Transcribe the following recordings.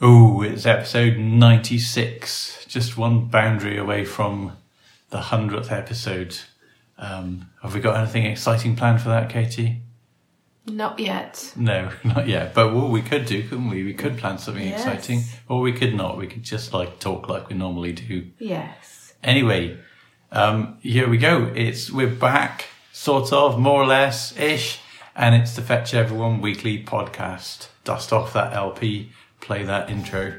Oh, it's episode 96, just one boundary away from the 100th episode. Um, have we got anything exciting planned for that, Katie? Not yet. No, not yet. But what we could do, couldn't we? We could plan something Yes. exciting, or we could not. We could just like talk like we normally do. Yes. Anyway, um, here we go. It's we're back, sort of, more or less ish, and it's the Fetch Everyone weekly podcast. Dust off that LP, play that intro.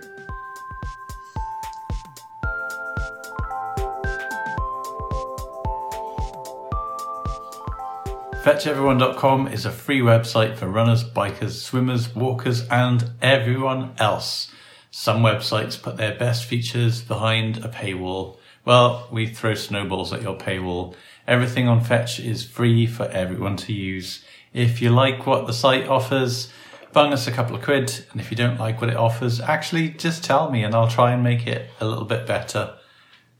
FetchEveryone.com is a free website for runners, bikers, swimmers, walkers, and everyone else. Some websites put their best features behind a paywall. Well, we throw snowballs at your paywall. Everything on Fetch is free for everyone to use. If you like what the site offers, bung us a couple of quid. And if you don't like what it offers, actually just tell me and I'll try and make it a little bit better.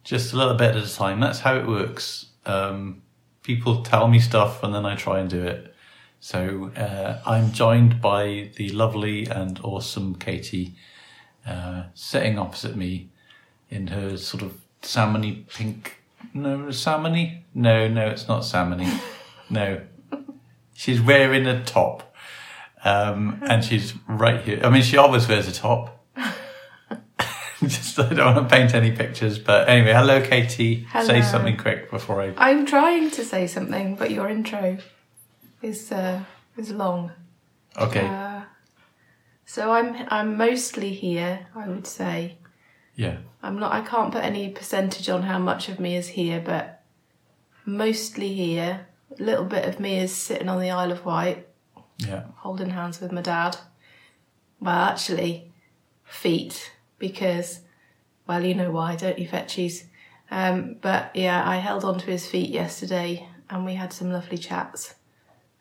Just a little bit at a time. That's how it works. Um, people tell me stuff and then I try and do it. So uh, I'm joined by the lovely and awesome Katie, uh, sitting opposite me in her sort of salmony pink. No, salmony? No, no, it's not salmony. no, she's wearing a top, um, and she's right here. I mean, she always wears a top. Just I don't want to paint any pictures, but anyway, hello, Katie. Say something quick before I I'm trying to say something, but your intro is uh, is long. Okay. Uh, so I'm I'm mostly here. I would say yeah. I'm not. I can't put any percentage on how much of me is here, but mostly here. A little bit of me is sitting on the Isle of Wight, Yeah. holding hands with my dad. Well, actually, feet because, well, you know why, don't you, Fetchies? Um, but yeah, I held on to his feet yesterday, and we had some lovely chats.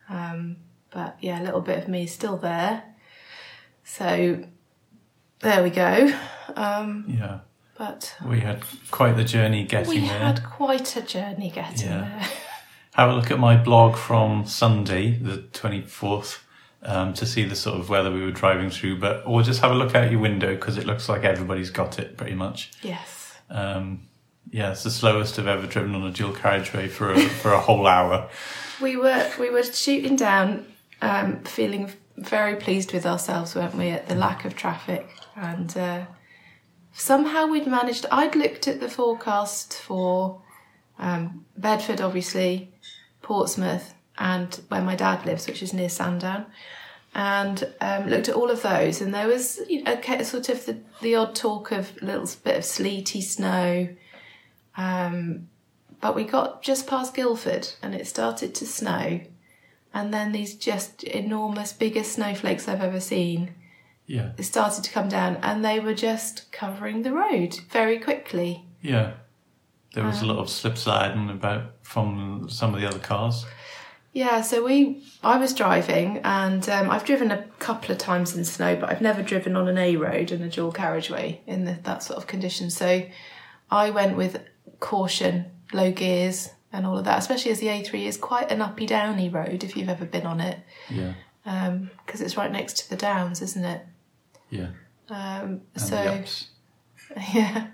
Um, but yeah, a little bit of me is still there. So there we go. Um, Yeah. but We had quite the journey getting we there. We had quite a journey getting Yeah. there. Have a look at my blog from Sunday, the 24th, um, to see the sort of weather we were driving through. But or just have a look out your window because it looks like everybody's got it pretty much. Yes. Um, yeah, it's the slowest I've ever driven on a dual carriageway for a, for a whole hour. We were we were shooting down, um, feeling very pleased with ourselves, weren't we, at the lack of traffic, and uh, somehow we'd managed. I'd looked at the forecast for um, Bedford, obviously, Portsmouth, and where my dad lives, which is near Sandown, and um, looked at all of those, and there was you know, sort of the, the odd talk of a little bit of sleety snow. Um, but we got just past Guildford and it started to snow. And then these just enormous, biggest snowflakes I've ever seen Yeah, started to come down and they were just covering the road very quickly. yeah. There was a lot of slip sliding about from some of the other cars. Yeah, so we, I was driving and um, I've driven a couple of times in snow, but I've never driven on an A road and a dual carriageway in the, that sort of condition. So I went with caution, low gears, and all of that. Especially as the A3 is quite an uppy downy road if you've ever been on it, Yeah, because it's right next to the downs, isn't it? yeah. Um, so yeah.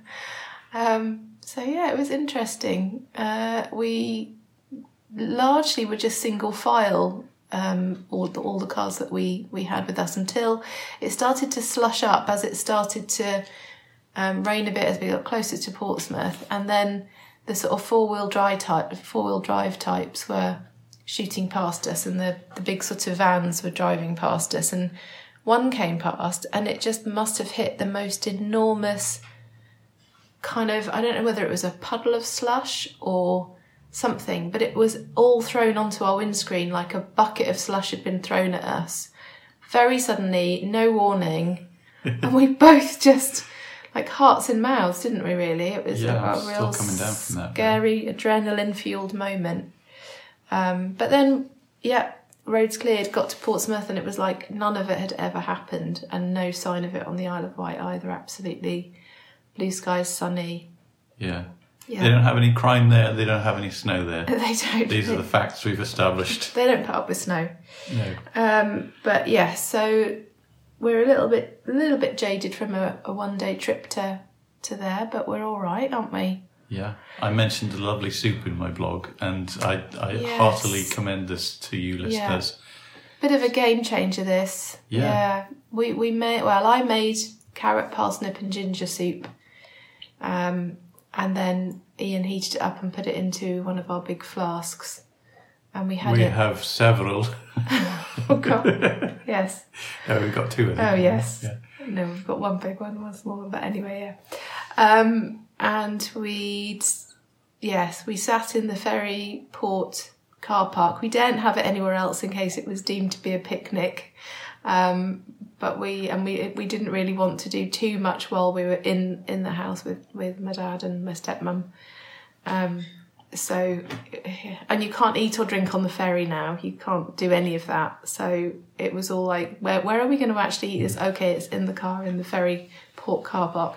Um, so yeah, it was interesting. Uh, we largely were just single file. Um, all the all the cars that we we had with us until it started to slush up as it started to um, rain a bit as we got closer to Portsmouth, and then the sort of four wheel drive type four wheel drive types were shooting past us, and the the big sort of vans were driving past us, and one came past, and it just must have hit the most enormous kind of I don't know whether it was a puddle of slush or something, but it was all thrown onto our windscreen like a bucket of slush had been thrown at us. Very suddenly, no warning, and we both just like hearts in mouths, didn't we? Really, it was Yeah, a, a real coming down from that, scary adrenaline-fueled moment. Um, but then, yeah, roads cleared, got to Portsmouth, and it was like none of it had ever happened, and no sign of it on the Isle of Wight either. Absolutely, blue skies, sunny. Yeah. Yeah, They don't have any crime there. They don't have any snow there. they don't. These are the facts we've established. They don't put up with snow. No. Um, but yeah, so we're a little bit a little bit jaded from a, a one day trip to to there, but we're all right, aren't we? Yeah, I mentioned the lovely soup in my blog, and I, I Yes. heartily commend this to you, listeners. Bit of a game changer. This. Yeah. We we made well. I made carrot, parsnip, and ginger soup, um, and then Ian heated it up and put it into one of our big flasks, and we had we it. have several. Oh God. yes. oh, we've got two. of them. Oh yes. Yeah. No, we've got one big one, one small one, but anyway, yeah. Um, and we'd yes, we sat in the ferry port car park. We daren't have it anywhere else in case it was deemed to be a picnic. Um, but we and we we didn't really want to do too much while we were in in the house with with my dad and my stepmom. Um, so and you can't eat or drink on the ferry now. You can't do any of that. So it was all like where, where are we going to actually eat this? Okay it's in the car in the ferry port car park.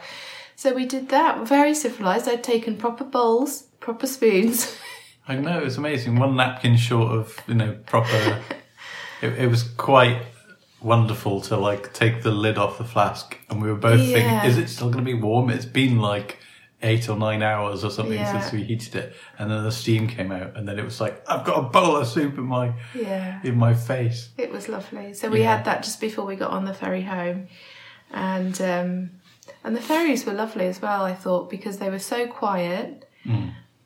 So we did that. Very civilized. I'd taken proper bowls proper spoons. I know it was amazing. One napkin short of you know proper. it, it was quite wonderful to like take the lid off the flask, and we were both Yeah. thinking, "Is it still going to be warm?" It's been like eight or nine hours or something Yeah. since we heated it, and then the steam came out, and then it was like, "I've got a bowl of soup in my yeah in my face." It was lovely. So we Yeah. had that just before we got on the ferry home, and um, and the ferries were lovely as well. I thought because they were so quiet,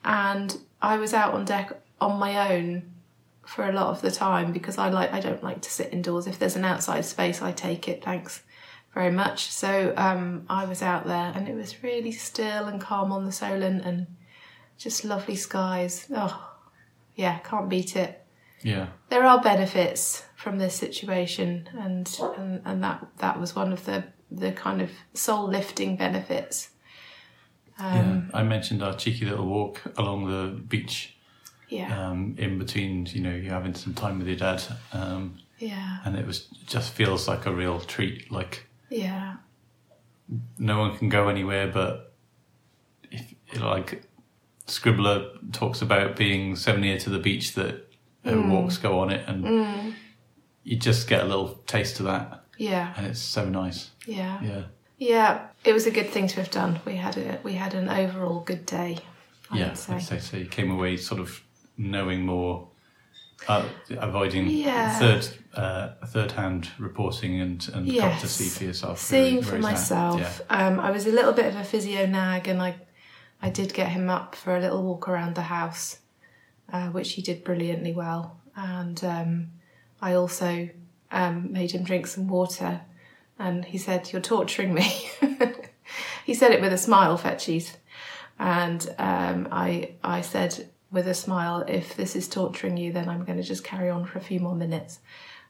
and I was out on deck on my own for a lot of the time because I like I don't like to sit indoors. If there's an outside space, I take it. Thanks very much. So um, I was out there, and it was really still and calm on the Solent, and just lovely skies. Oh, yeah, can't beat it Yeah, there are benefits from this situation and and, and that that was one of the the kind of soul lifting benefits yeah. I mentioned our cheeky little walk along the beach, yeah. um, in between. You know, you're having some time with your dad, um, yeah. and it was just feels like a real treat. Like yeah. no one can go anywhere but if like scribbler talks about being so near to the beach that uh, walks go on it and you just get a little taste of that. Yeah. And it's so nice. Yeah. Yeah. Yeah it was a good thing to have done. We had a we had an overall good day I yeah I'd say so. You came away sort of knowing more uh, avoiding Yeah. third uh, third hand reporting and and got to see for yourself seeing where for myself yeah. um, I was a little bit of a physio nag and I I did get him up for a little walk around the house uh, which he did brilliantly well. And um, I also um, made him drink some water and he said you're torturing me. He said it with a smile fetchies. And um, I I said with a smile if this is torturing you then I'm going to just carry on for a few more minutes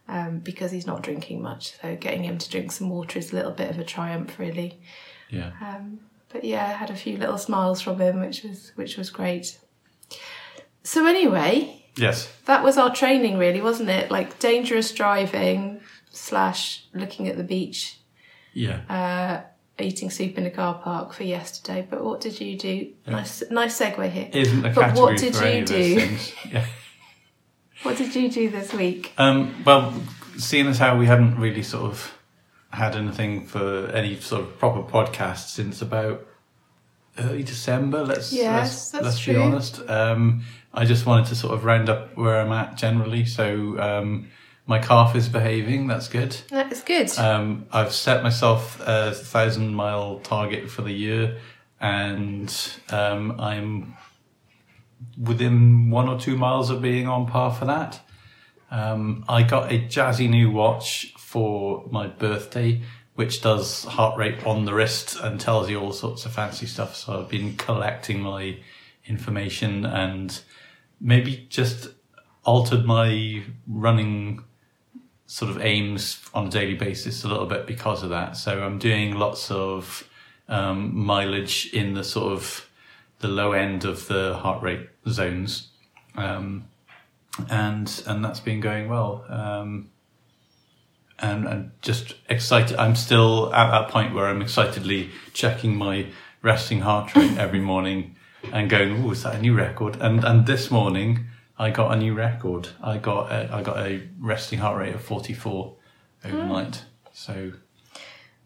um, because he's not drinking much. So getting him to drink some water is a little bit of a triumph, really. yeah Um, but yeah, I had a few little smiles from him, which was which was great. So anyway, yes that was our training, really, wasn't it? Like dangerous driving slash looking at the beach, yeah uh, eating soup in a car park for yesterday. But what did you do? Nice, nice segue here. isn't a But what did you any of those do? yeah What did you do this week? Um, well, seeing as how we haven't really sort of had anything for any sort of proper podcast since about early December, let's Yes, let's, let's be honest. Um, I just wanted to sort of round up where I'm at generally. So um, my calf is behaving. That's good. That is good. Um, I've set myself a thousand mile target for the year, and um, I'm within one or two miles of being on par for that. Um, I got a jazzy new watch for my birthday, which does heart rate on the wrist and tells you all sorts of fancy stuff. So I've been collecting my information and maybe just altered my running sort of aims on a daily basis a little bit because of that. So I'm doing lots of um, mileage in the sort of the low end of the heart rate zones, um, and and that's been going well. Um, and and just excited. I'm still at that point where I'm excitedly checking my resting heart rate every morning and going, "Oh, is that a new record?" And and this morning I got a new record. I got a, I got a resting heart rate of 44 overnight. So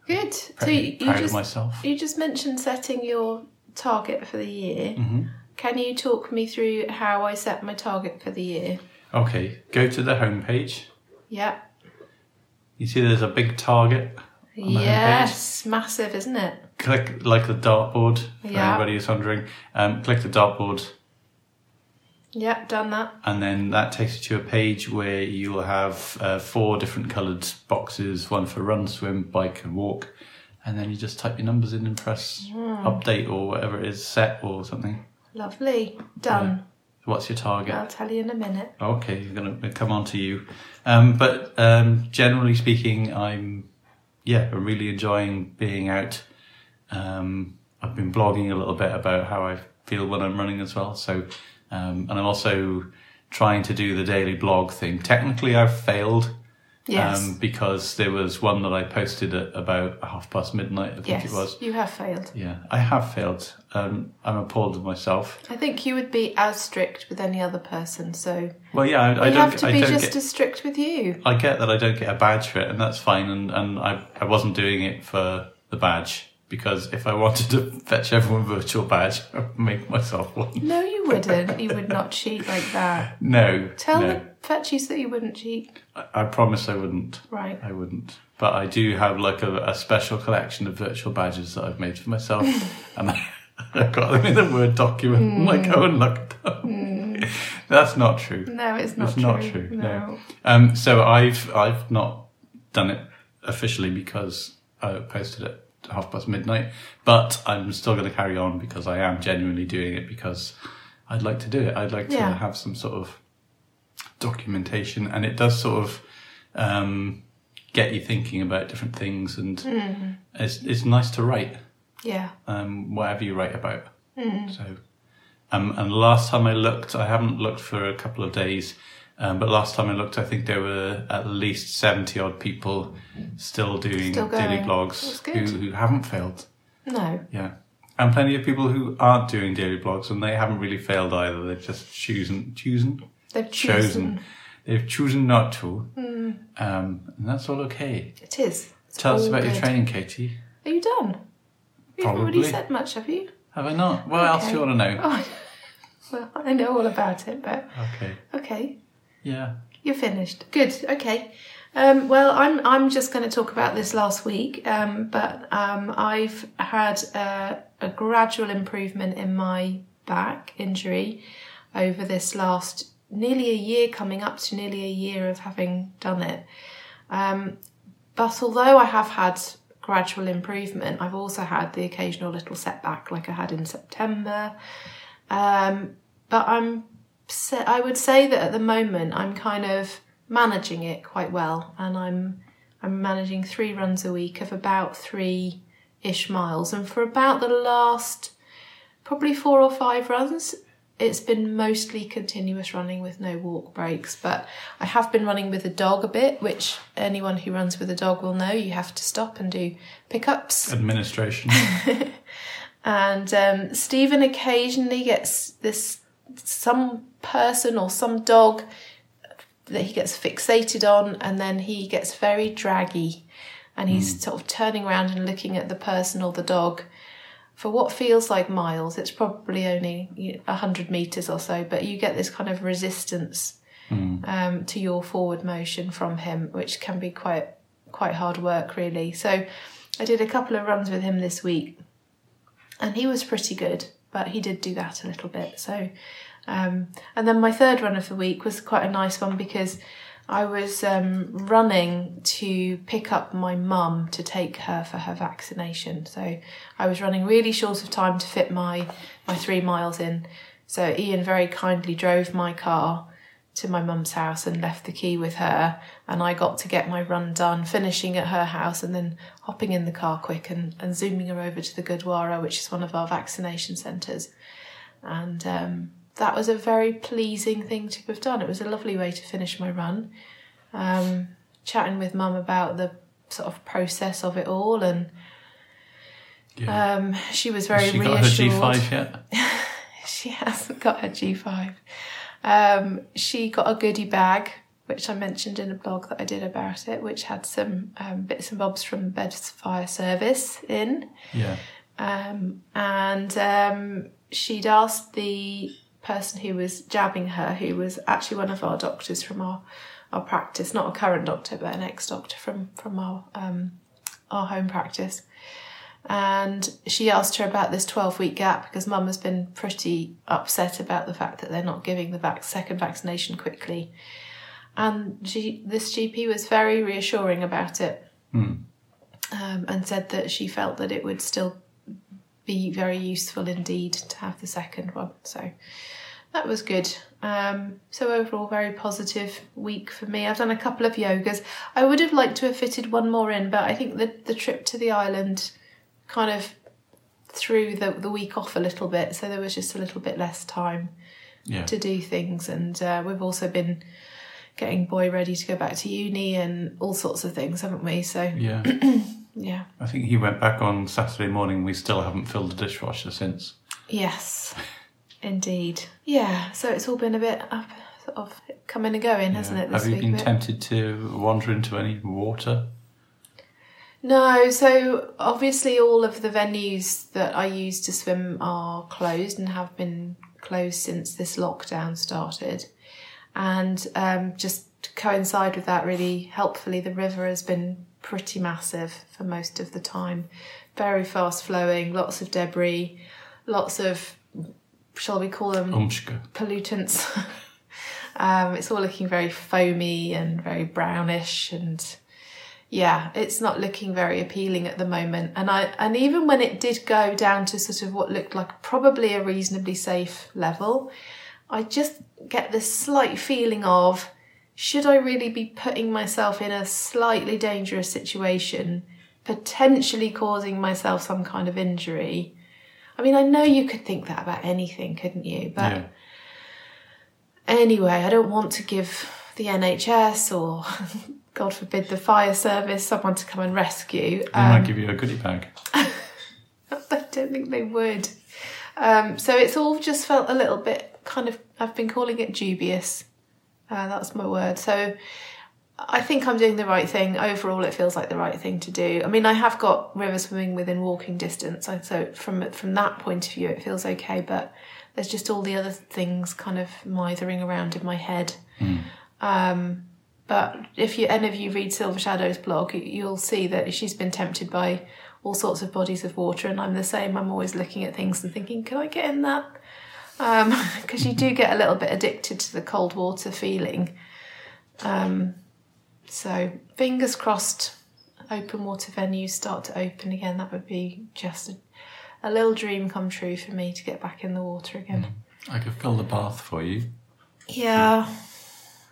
Good. So you, you proud of just myself. you just mentioned setting your target for the year. hmm Can you talk me through how I set my target for the year? Okay, go to the homepage. Yeah. You see there's a big target. the homepage? Yes, massive, isn't it? Click like the dartboard for Yeah. anybody who's wondering. Um, click the dartboard Yep, done that. and then that takes you to a page where you'll have uh, four different coloured boxes one for run swim bike and walk and then you just type your numbers in and press Hmm. update or whatever it is set or something Lovely. Done. what's your target I'll tell you in a minute. okay i'm gonna come on to you um, but um, generally speaking i'm yeah i'm really enjoying being out um, i've been blogging a little bit about how i feel when i'm running as well so um, and i'm also trying to do the daily blog thing technically i've failed Yes. um, because there was one that I posted at about half past midnight, I think yes. it was. You have failed. Yeah, I have failed. Um, I'm appalled with myself. I think you would be as strict with any other person, so Well, yeah, I, I don't. have to I be just get. as strict with you. I get that I don't get a badge for it, and that's fine. And, and I I wasn't doing it for the badge because if I wanted to fetch everyone a virtual badge, I'd make myself one. No, you wouldn't. you would not cheat like that. No, Tell no. the fetchies that you wouldn't cheat. I, I promise I wouldn't. Right. I wouldn't. But I do have like a, a special collection of virtual badges that I've made for myself, and I, I've got them in a Word document. I'm like, oh, and look at them. That's not true. No, it's not It's true. not true, no. Um, so I've I've not done it officially because I posted it half past midnight, but I'm still going to carry on because I am genuinely doing it because I'd like to do it. I'd like to Yeah. have some sort of documentation, and it does sort of um, get you thinking about different things, and Mm-hmm. it's it's nice to write Yeah. um, whatever you write about. Mm-hmm. So, um, and last time I looked, I haven't looked for a couple of days, um, but last time I looked, I think there were at least seventy odd people still doing Still daily blogs who, who haven't failed. No. Yeah, and plenty of people who aren't doing daily blogs and they haven't really failed either. They've just chosen chosen They've chosen. chosen. They've chosen not to, um, and that's all okay. It is. It's Tell us about your training, Katie. Are you done? You haven't really said much, have you? Have I not? What else do you want to know? Oh, well, I know all about it, but Okay. okay. Yeah. You're finished. Good. Okay. Um, well, I'm I'm just going to talk about this last week, um, but um, I've had uh, a gradual improvement in my back injury over this last nearly a year, coming up to nearly a year of having done it. Um, but although I have had gradual improvement, I've also had the occasional little setback, like I had in September. Um, but I'm I would say that at the moment I'm kind of managing it quite well, and I'm I'm managing three runs a week of about three ish miles, and for about the last probably four or five runs. It's been mostly continuous running with no walk breaks, but I have been running with a dog a bit, which anyone who runs with a dog will know you have to stop and do pickups. Administration. And um, Stephen occasionally gets this some person or some dog that he gets fixated on, and then he gets very draggy, and he's sort of turning around and looking at the person or the dog for what feels like miles. It's probably only a hundred meters or so, but you get this kind of resistance um, to your forward motion from him, which can be quite quite hard work, really. So I did a couple of runs with him this week and he was pretty good, but he did do that a little bit. So, um, and then my third run of the week was quite a nice one because I was um, running to pick up my mum to take her for her vaccination. So I was running really short of time to fit my my three miles in. So Ian very kindly drove my car to my mum's house and left the key with her and I got to get my run done finishing at her house and then hopping in the car quick and, and zooming her over to the Gurdwara which is one of our vaccination centres and um, that was a very pleasing thing to have done it was a lovely way to finish my run um, chatting with mum about the sort of process of it all and Yeah. um, she was very Has she got her reassured G5 yet? she hasn't got her G5. Um, she got a goodie bag which I mentioned in a blog that I did about it, which had some um, bits and bobs from Bedford Fire Service in. Yeah. Um, and um, she'd asked the person who was jabbing her, who was actually one of our doctors from our, our practice, not a current doctor, but an ex doctor from, from our, um, our home practice. And she asked her about this 12 week gap because mum has been pretty upset about the fact that they're not giving the vac- second vaccination quickly. And she, this GP was very reassuring about it um, and said that she felt that it would still be very useful indeed to have the second one. So that was good. Um, so overall, very positive week for me. I've done a couple of yogas. I would have liked to have fitted one more in, but I think the the trip to the island kind of threw the the week off a little bit. So there was just a little bit less time Yeah. to do things, and uh, we've also been getting boy ready to go back to uni and all sorts of things, haven't we? So Yeah. yeah, I think he went back on Saturday morning. We still haven't filled the dishwasher since. yes, indeed, yeah. So it's all been a bit up, sort of coming and going, hasn't Yeah. it? This Have you week been bit? tempted to wander into any water? No, so obviously all of the venues that I use to swim are closed and have been closed since this lockdown started. And um, just to coincide with that, really helpfully, the river has been pretty massive for most of the time. Very fast flowing, lots of debris, lots of, shall we call them, Umshka. pollutants. um, it's all looking very foamy and very brownish and yeah, it's not looking very appealing at the moment. And I and even when it did go down to sort of what looked like probably a reasonably safe level, I just get this slight feeling of should I really be putting myself in a slightly dangerous situation, potentially causing myself some kind of injury? I mean, I know you could think that about anything, couldn't you? But Yeah. Anyway, I don't want to give the NHS or, God forbid, the fire service someone to come and rescue. They Um, might give you a goodie bag. I don't think they would. Um, so it's all just felt a little bit kind of, I've been calling it dubious. Uh, that's my word. So I think I'm doing the right thing. Overall, it feels like the right thing to do. I mean, I have got river swimming within walking distance, so- so from from that point of view, it feels okay. But there's just all the other things kind of mithering around in my head. Um, but if you any of you read Silver Shadow's blog, you'll see that she's been tempted by all sorts of bodies of water, and I'm the same. I'm always looking at things and thinking, can I get in that? Because you do get a little bit addicted to the cold water feeling. Um, so fingers crossed, open water venues start to open again. That would be just a, a little dream come true for me to get back in the water again. I could fill the bath for you. Yeah,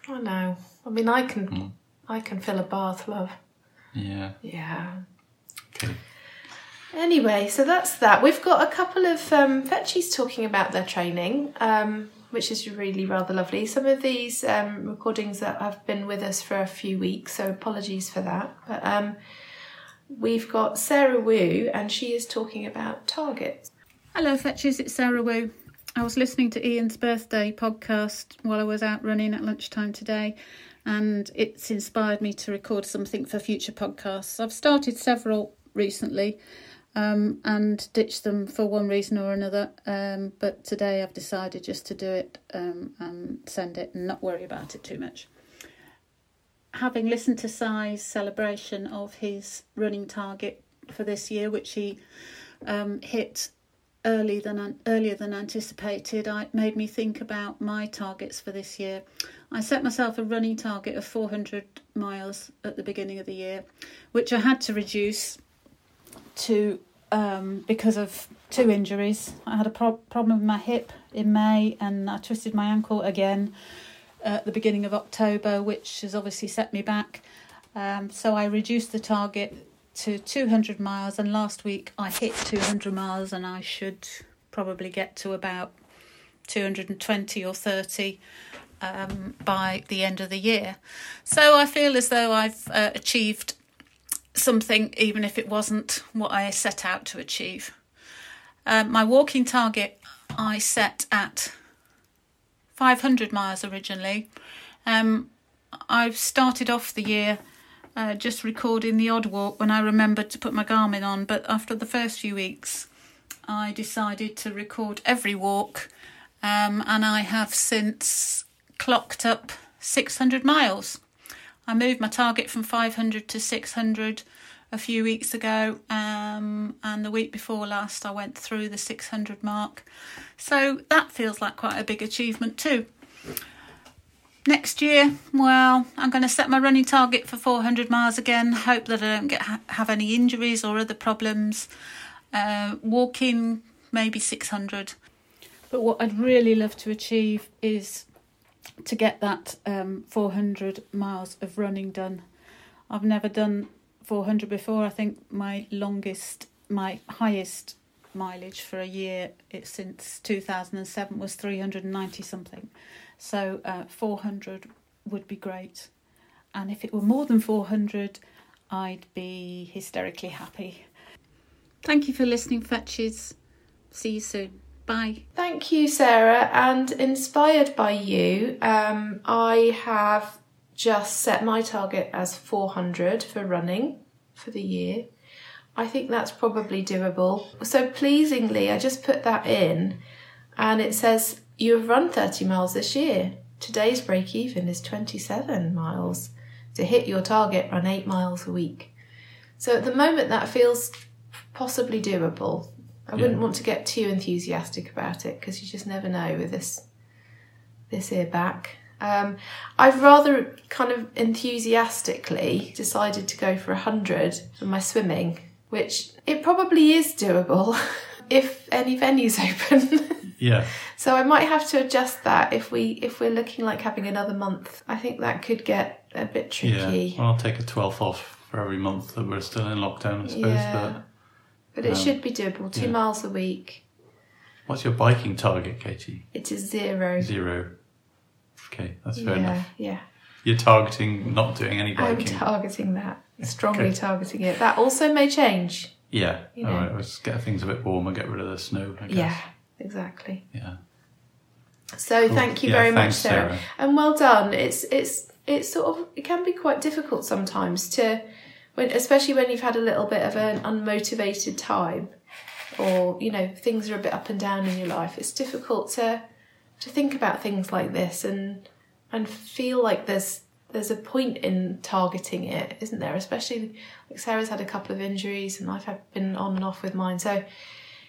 I know. I mean, I can, I can fill a bath, love. Yeah. Yeah. Okay. Anyway, so that's that. We've got a couple of um, fetchies talking about their training, um, which is really rather lovely. Some of these um, recordings that have been with us for a few weeks, so apologies for that. But um, we've got Sarah Wu, and she is talking about targets. Hello, Fetchies, it's Sarah Wu. I was listening to Ian's birthday podcast while I was out running at lunchtime today, and it's inspired me to record something for future podcasts. I've started several recently um, and ditch them for one reason or another, um, but today I've decided just to do it um, and send it and not worry about it too much. Having listened to Sai's celebration of his running target for this year, which he um, hit early than earlier than anticipated, I made me think about my targets for this year. I set myself a running target of 400 miles at the beginning of the year, which I had to reduce to um, because of two injuries. I had a pro- problem with my hip in May, and I twisted my ankle again at the beginning of October, which has obviously set me back. Um, so I reduced the target to 200 miles, and last week I hit 200 miles, and I should probably get to about 220 or 30 um, by the end of the year. So I feel as though I've uh, achieved something, even if it wasn't what I set out to achieve. Um, my walking target I set at 500 miles originally. Um, I've started off the year uh, just recording the odd walk when I remembered to put my Garmin on, but after the first few weeks, I decided to record every walk, um, and I have since clocked up 600 miles. I moved my target from 500 to 600 a few weeks ago, um, and the week before last, I went through the 600 mark. So that feels like quite a big achievement, too. Next year, well, I'm going to set my running target for 400 miles again. Hope that I don't get have any injuries or other problems. Uh, walking maybe 600. But what I'd really love to achieve is to get that um, 400 miles of running done. I've never done 400 before. I think my longest, my highest mileage for a year it, since 2007 was 390 something. So uh, 400 would be great. And if it were more than 400, I'd be hysterically happy. Thank you for listening, Fetchies. See you soon. Bye. Thank you, Sarah. And inspired by you, um, I have just set my target as 400 for running for the year. I think that's probably doable. So pleasingly, I just put that in and it says you have run 30 miles this year. Today's break even is 27 miles. To hit your target, run 8 miles a week. So at the moment, that feels possibly doable. I yeah. wouldn't want to get too enthusiastic about it because you just never know with this this ear back. Um, I've rather kind of enthusiastically decided to go for 100 for my swimming which it probably is doable if any venues open. yeah. So I might have to adjust that if we if we're looking like having another month. I think that could get a bit tricky. Yeah. Well, I'll take a twelfth off for every month that we're still in lockdown, I suppose. Yeah. But but it should be doable. Two yeah. miles a week. What's your biking target, Katie? It is zero. Zero. Okay, that's fair yeah, enough. Yeah. You're targeting not doing any biking. I'm targeting that strongly okay. targeting it. That also may change. Yeah. You know. All right. Let's get things a bit warmer. Get rid of the snow. Yeah. Exactly. Yeah. So cool. thank you yeah, very much, Sarah. Sarah, and well done. It's it's it's sort of it can be quite difficult sometimes to when especially when you've had a little bit of an unmotivated time or you know things are a bit up and down in your life it's difficult to to think about things like this and and feel like there's there's a point in targeting it, isn't there? Especially like Sarah's had a couple of injuries and I've been on and off with mine. So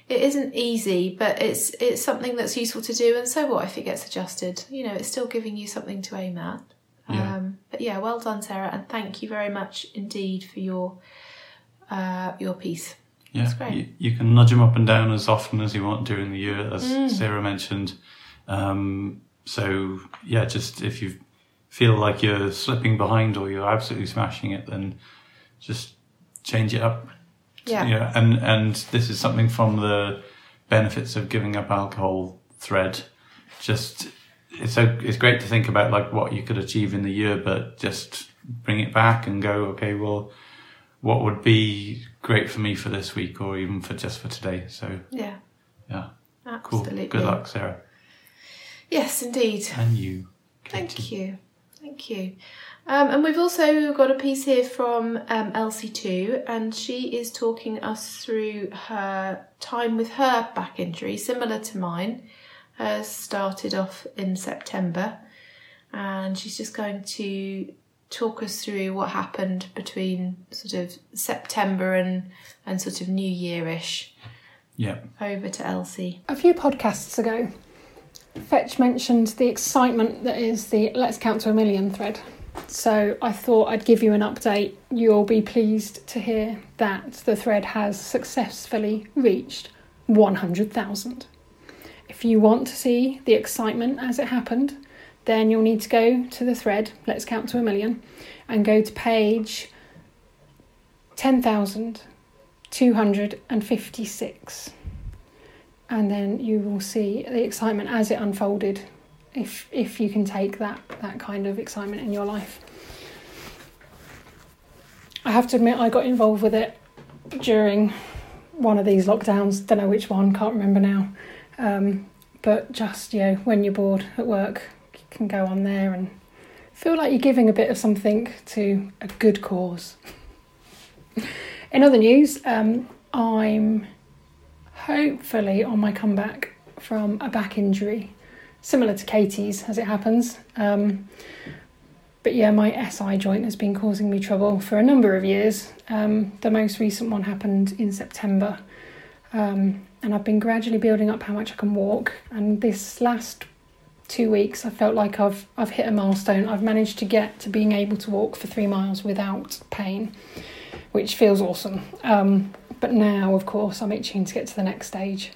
it isn't easy, but it's it's something that's useful to do. And so what if it gets adjusted? You know, it's still giving you something to aim at. Yeah. Um, but yeah, well done, Sarah, and thank you very much indeed for your uh, your piece. Yeah, That's great. You, you, can nudge them up and down as often as you want during the year, as mm. Sarah mentioned. Um, so yeah, just if you feel like you're slipping behind or you're absolutely smashing it, then just change it up. Yeah. You know, and and this is something from the benefits of giving up alcohol thread. Just it's so it's great to think about like what you could achieve in the year, but just bring it back and go, okay, well, what would be great for me for this week or even for just for today? So yeah, yeah, absolutely. Cool. Good luck, Sarah. Yes, indeed. And you. Katie. Thank you. Thank you. Um, and we've also got a piece here from um, LC2, and she is talking us through her time with her back injury, similar to mine. Hers started off in September, and she's just going to talk us through what happened between sort of September and, and sort of New Yearish. Yeah. Over to Elsie. A few podcasts ago, Fetch mentioned the excitement that is the Let's Count to a Million thread. So I thought I'd give you an update. You'll be pleased to hear that the thread has successfully reached 100,000. If you want to see the excitement as it happened, then you'll need to go to the thread, Let's Count to a Million, and go to page 10,256 and then you will see the excitement as it unfolded if if you can take that that kind of excitement in your life. I have to admit i got involved with it during one of these lockdowns. Don't know which one can't remember now. Um, but just you know when you're bored at work you can go on there and feel like you're giving a bit of something to a good cause. In other news, um, I'm hopefully on my comeback from a back injury, similar to Katie's as it happens. Um, but yeah, my SI joint has been causing me trouble for a number of years. Um, the most recent one happened in September, um, and I've been gradually building up how much I can walk. And this last two weeks, I felt like I've I've hit a milestone. I've managed to get to being able to walk for three miles without pain, which feels awesome. Um, but now, of course, I'm itching to get to the next stage.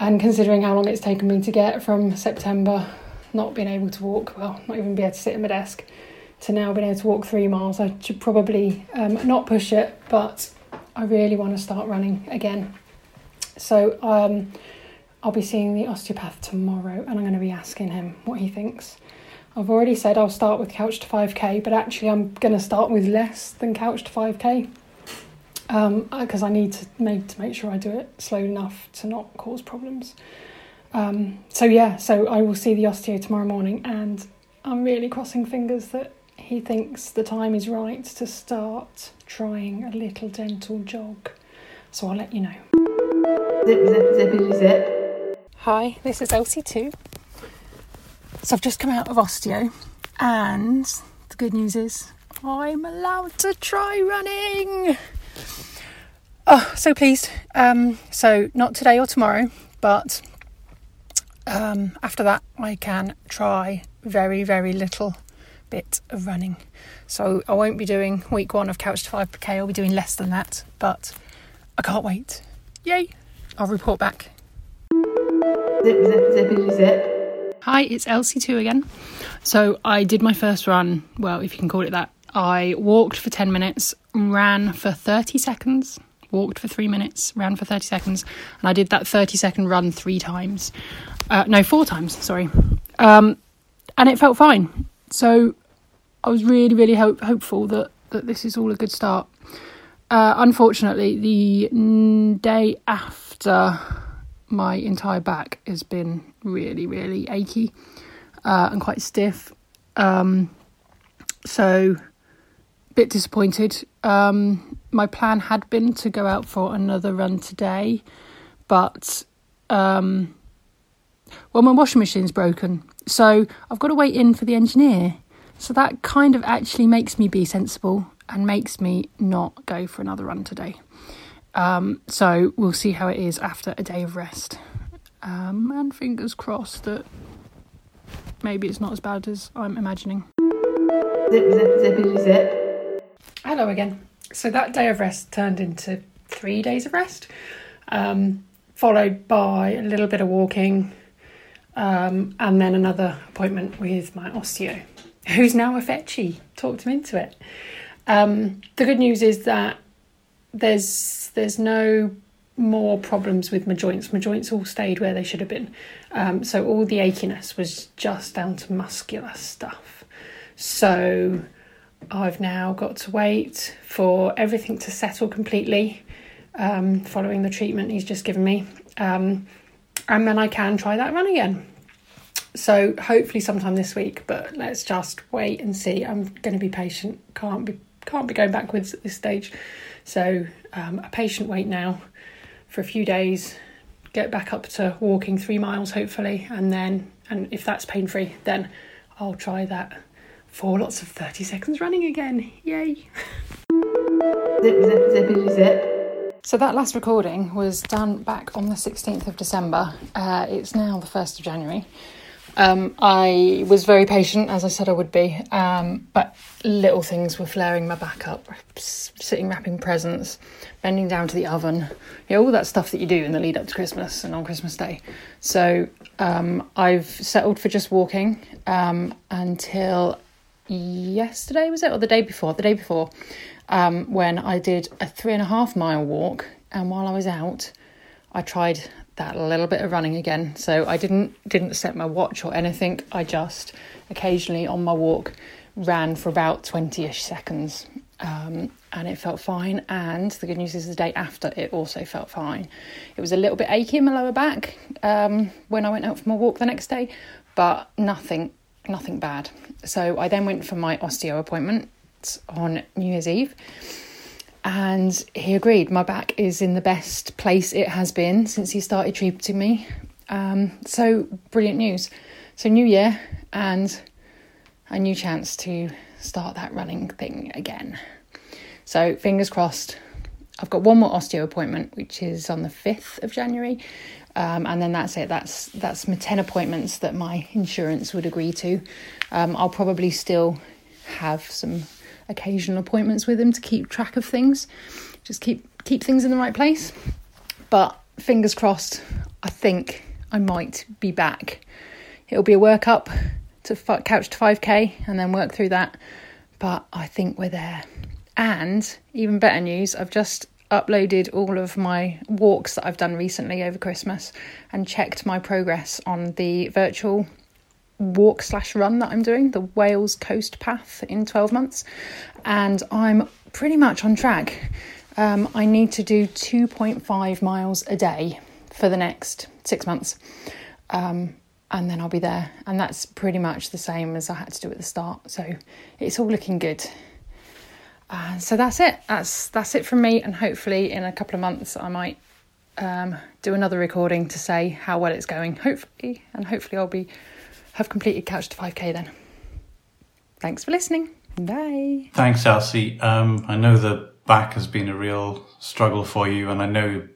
And considering how long it's taken me to get from September not being able to walk, well, not even be able to sit at my desk, to now being able to walk three miles, I should probably um, not push it, but I really want to start running again. So um, I'll be seeing the osteopath tomorrow and I'm going to be asking him what he thinks. I've already said I'll start with couch to 5k, but actually I'm going to start with less than couch to 5k because um, I need to make to make sure I do it slow enough to not cause problems. Um, so yeah, so I will see the osteo tomorrow morning, and I'm really crossing fingers that he thinks the time is right to start trying a little dental jog. So I'll let you know. Zip, zip, zip. Hi, this is Elsie too. So I've just come out of osteo, and the good news is I'm allowed to try running. Oh, so pleased. Um, so not today or tomorrow, but um, after that, I can try very, very little bit of running. So I won't be doing week one of Couch to 5k, I'll be doing less than that, but I can't wait. Yay! I'll report back. Zip, zip, zippity zip. Hi, it's Elsie2 again. So I did my first run, well, if you can call it that. I walked for 10 minutes, ran for 30 seconds, walked for three minutes, ran for 30 seconds, and I did that 30 second run three times. Uh, no, four times, sorry. Um, and it felt fine. So I was really, really hope, hopeful that, that this is all a good start. Uh, unfortunately, the day after my entire back has been really, really achy uh, and quite stiff. Um, so, bit disappointed. Um, my plan had been to go out for another run today, but um, well, my washing machine's broken, so I've got to wait in for the engineer. So that kind of actually makes me be sensible and makes me not go for another run today. Um, so we'll see how it is after a day of rest. Um, and fingers crossed that maybe it's not as bad as I'm imagining. Zip, zip, zippity zip. Hello again. So that day of rest turned into three days of rest, um, followed by a little bit of walking, um, and then another appointment with my osteo, who's now a fetchy. Talked him into it. Um, the good news is that there's there's no more problems with my joints. My joints all stayed where they should have been. Um, so all the achiness was just down to muscular stuff. So I've now got to wait for everything to settle completely um, following the treatment he's just given me. Um, and then I can try that run again. So hopefully sometime this week, but let's just wait and see. I'm going to be patient. Can't be can't be going backwards at this stage. So um, a patient wait now for a few days. Get back up to walking three miles hopefully, and then and if that's pain free, then I'll try that for lots of thirty seconds running again. Yay! zip zip zippity zip. So that last recording was done back on the 16th of December. Uh, it's now the 1st of January. Um, I was very patient, as I said I would be, um, but little things were flaring my back up. Sitting wrapping presents, bending down to the oven, you know, all that stuff that you do in the lead up to Christmas and on Christmas Day. So um, I've settled for just walking um, until yesterday, was it, or the day before? The day before um, when I did a three and a half mile walk. And while I was out, I tried that little bit of running again. So I didn't didn't set my watch or anything. I just occasionally on my walk ran for about twenty ish seconds, um, and it felt fine. And the good news is the day after it also felt fine. It was a little bit achy in my lower back um, when I went out for my walk the next day, but nothing nothing bad. So I then went for my osteo appointment on New Year's Eve. And he agreed. My back is in the best place it has been since he started treating me. Um, so brilliant news. So new year and a new chance to start that running thing again. So fingers crossed. I've got one more osteo appointment, which is on the fifth of January, um, and then that's it. That's that's my ten appointments that my insurance would agree to. Um, I'll probably still have some occasional appointments with him to keep track of things, just keep keep things in the right place. But fingers crossed. I think I might be back. It'll be a workup to couch to five k, and then work through that. But I think we're there. And even better news, I've just uploaded all of my walks that I've done recently over Christmas and checked my progress on the virtual walk slash run that I'm doing, the Wales Coast Path in 12 months. And I'm pretty much on track. Um, I need to do 2.5 miles a day for the next six months. Um, and then I'll be there. And that's pretty much the same as I had to do at the start. So it's all looking good. Uh, so that's it. That's that's it from me, and hopefully in a couple of months I might um, do another recording to say how well it's going. Hopefully, and hopefully I'll be have completed Couch to Five K then. Thanks for listening. Bye. Thanks, Elsie. Um, I know the back has been a real struggle for you, and I know,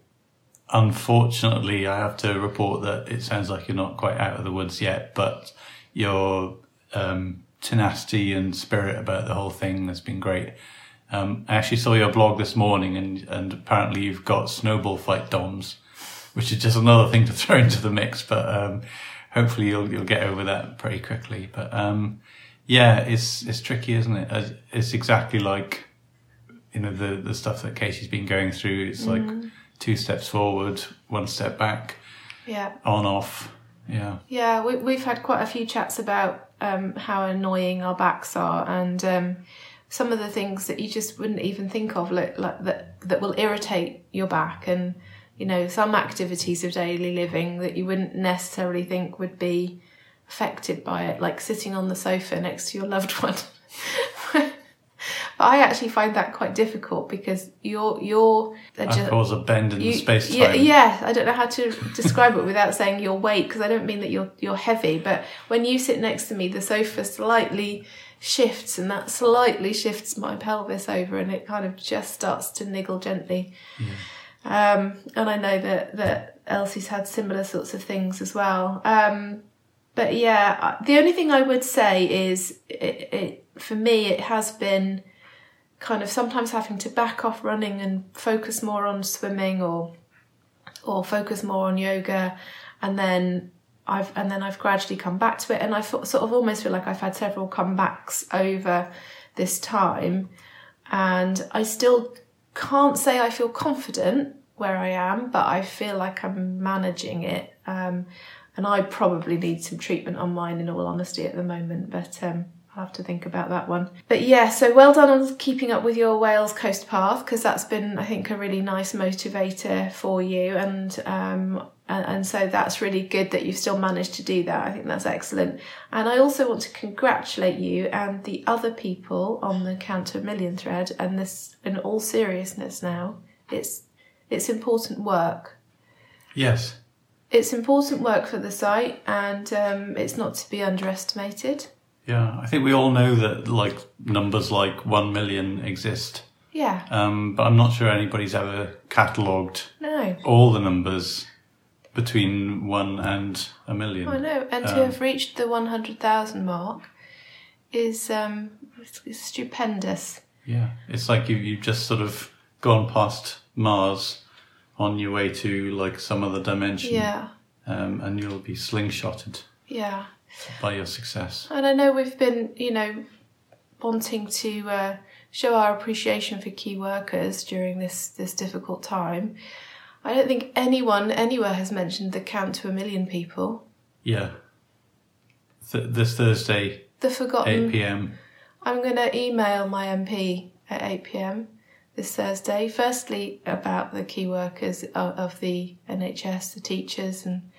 unfortunately, I have to report that it sounds like you're not quite out of the woods yet, but your um, tenacity and spirit about the whole thing has been great. Um, I actually saw your blog this morning, and and apparently you've got snowball fight DOMs, which is just another thing to throw into the mix. But um, hopefully you'll you'll get over that pretty quickly. But um, yeah, it's it's tricky, isn't it? It's exactly like you know the the stuff that Casey's been going through. It's like mm. two steps forward, one step back. Yeah. On off. Yeah. Yeah, we we've had quite a few chats about um, how annoying our backs are, and um, some of the things that you just wouldn't even think of like, like that that will irritate your back and you know some activities of daily living that you wouldn't necessarily think would be affected by it like sitting on the sofa next to your loved one But I actually find that quite difficult because you're you're cause a bend in you, space time. Yeah, yeah, I don't know how to describe it without saying your weight because I don't mean that you're you're heavy, but when you sit next to me, the sofa slightly shifts and that slightly shifts my pelvis over and it kind of just starts to niggle gently. Yeah. Um, and I know that, that Elsie's had similar sorts of things as well. Um, but yeah, the only thing I would say is it, it, for me, it has been kind of sometimes having to back off running and focus more on swimming or or focus more on yoga. And then I've and then I've gradually come back to it, and I sort of almost feel like I've had several comebacks over this time, and I still can't say I feel confident where I am, but I feel like I'm managing it. Um, and I probably need some treatment on mine, in all honesty, at the moment. But um, I'll have to think about that one. But yeah, so well done on keeping up with your Wales Coast Path because that's been, I think, a really nice motivator for you. And um, and, and so that's really good that you've still managed to do that. I think that's excellent. And I also want to congratulate you and the other people on the Count a Million thread. And this, in all seriousness now, it's it's important work. Yes. It's important work for the site, and um, it's not to be underestimated. Yeah, I think we all know that like numbers like one million exist. Yeah. Um, but I'm not sure anybody's ever catalogued no. all the numbers between one and a million. I know, and to um, have reached the 100,000 mark is um, stupendous. Yeah, it's like you, you've just sort of gone past Mars on your way to like some other dimension. Yeah. Um, and you'll be slingshotted. Yeah. By your success. And I know we've been, you know, wanting to uh, show our appreciation for key workers during this this difficult time. I don't think anyone anywhere has mentioned the count to a million people. Yeah. Th- this Thursday. The forgotten. 8 p.m. I'm going to email my MP at 8 p.m. this Thursday. Firstly, about the key workers of, of the NHS, the teachers, and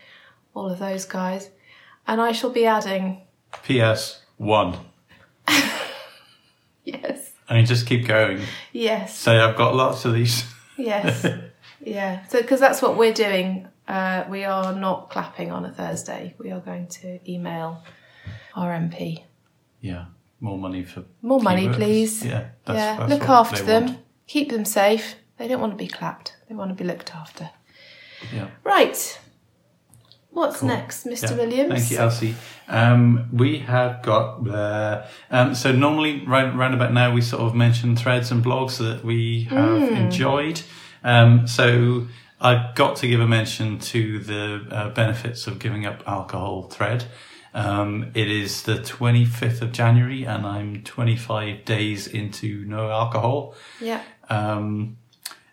all of those guys. And I shall be adding PS one. Yes. I mean, just keep going. Yes. So I've got lots of these. Yes. yeah. So, because that's what we're doing. Uh, we are not clapping on a Thursday. We are going to email our MP. Yeah, more money for More money, keywords. please. Yeah, that's, yeah. that's Look after them. want. Keep them safe. They don't want to be clapped. They want to be looked after. Yeah. Right. What's Cool. next, Mr. Yeah. Williams? Thank you, Elsie. Um, we have got uh, um, so normally right round about now we sort of mention threads and blogs that we have Mm. enjoyed. Um, so I've got to give a mention to the uh, benefits of giving up alcohol thread. Um, it is the 25th of January and I'm 25 days into no alcohol. Yeah. Um,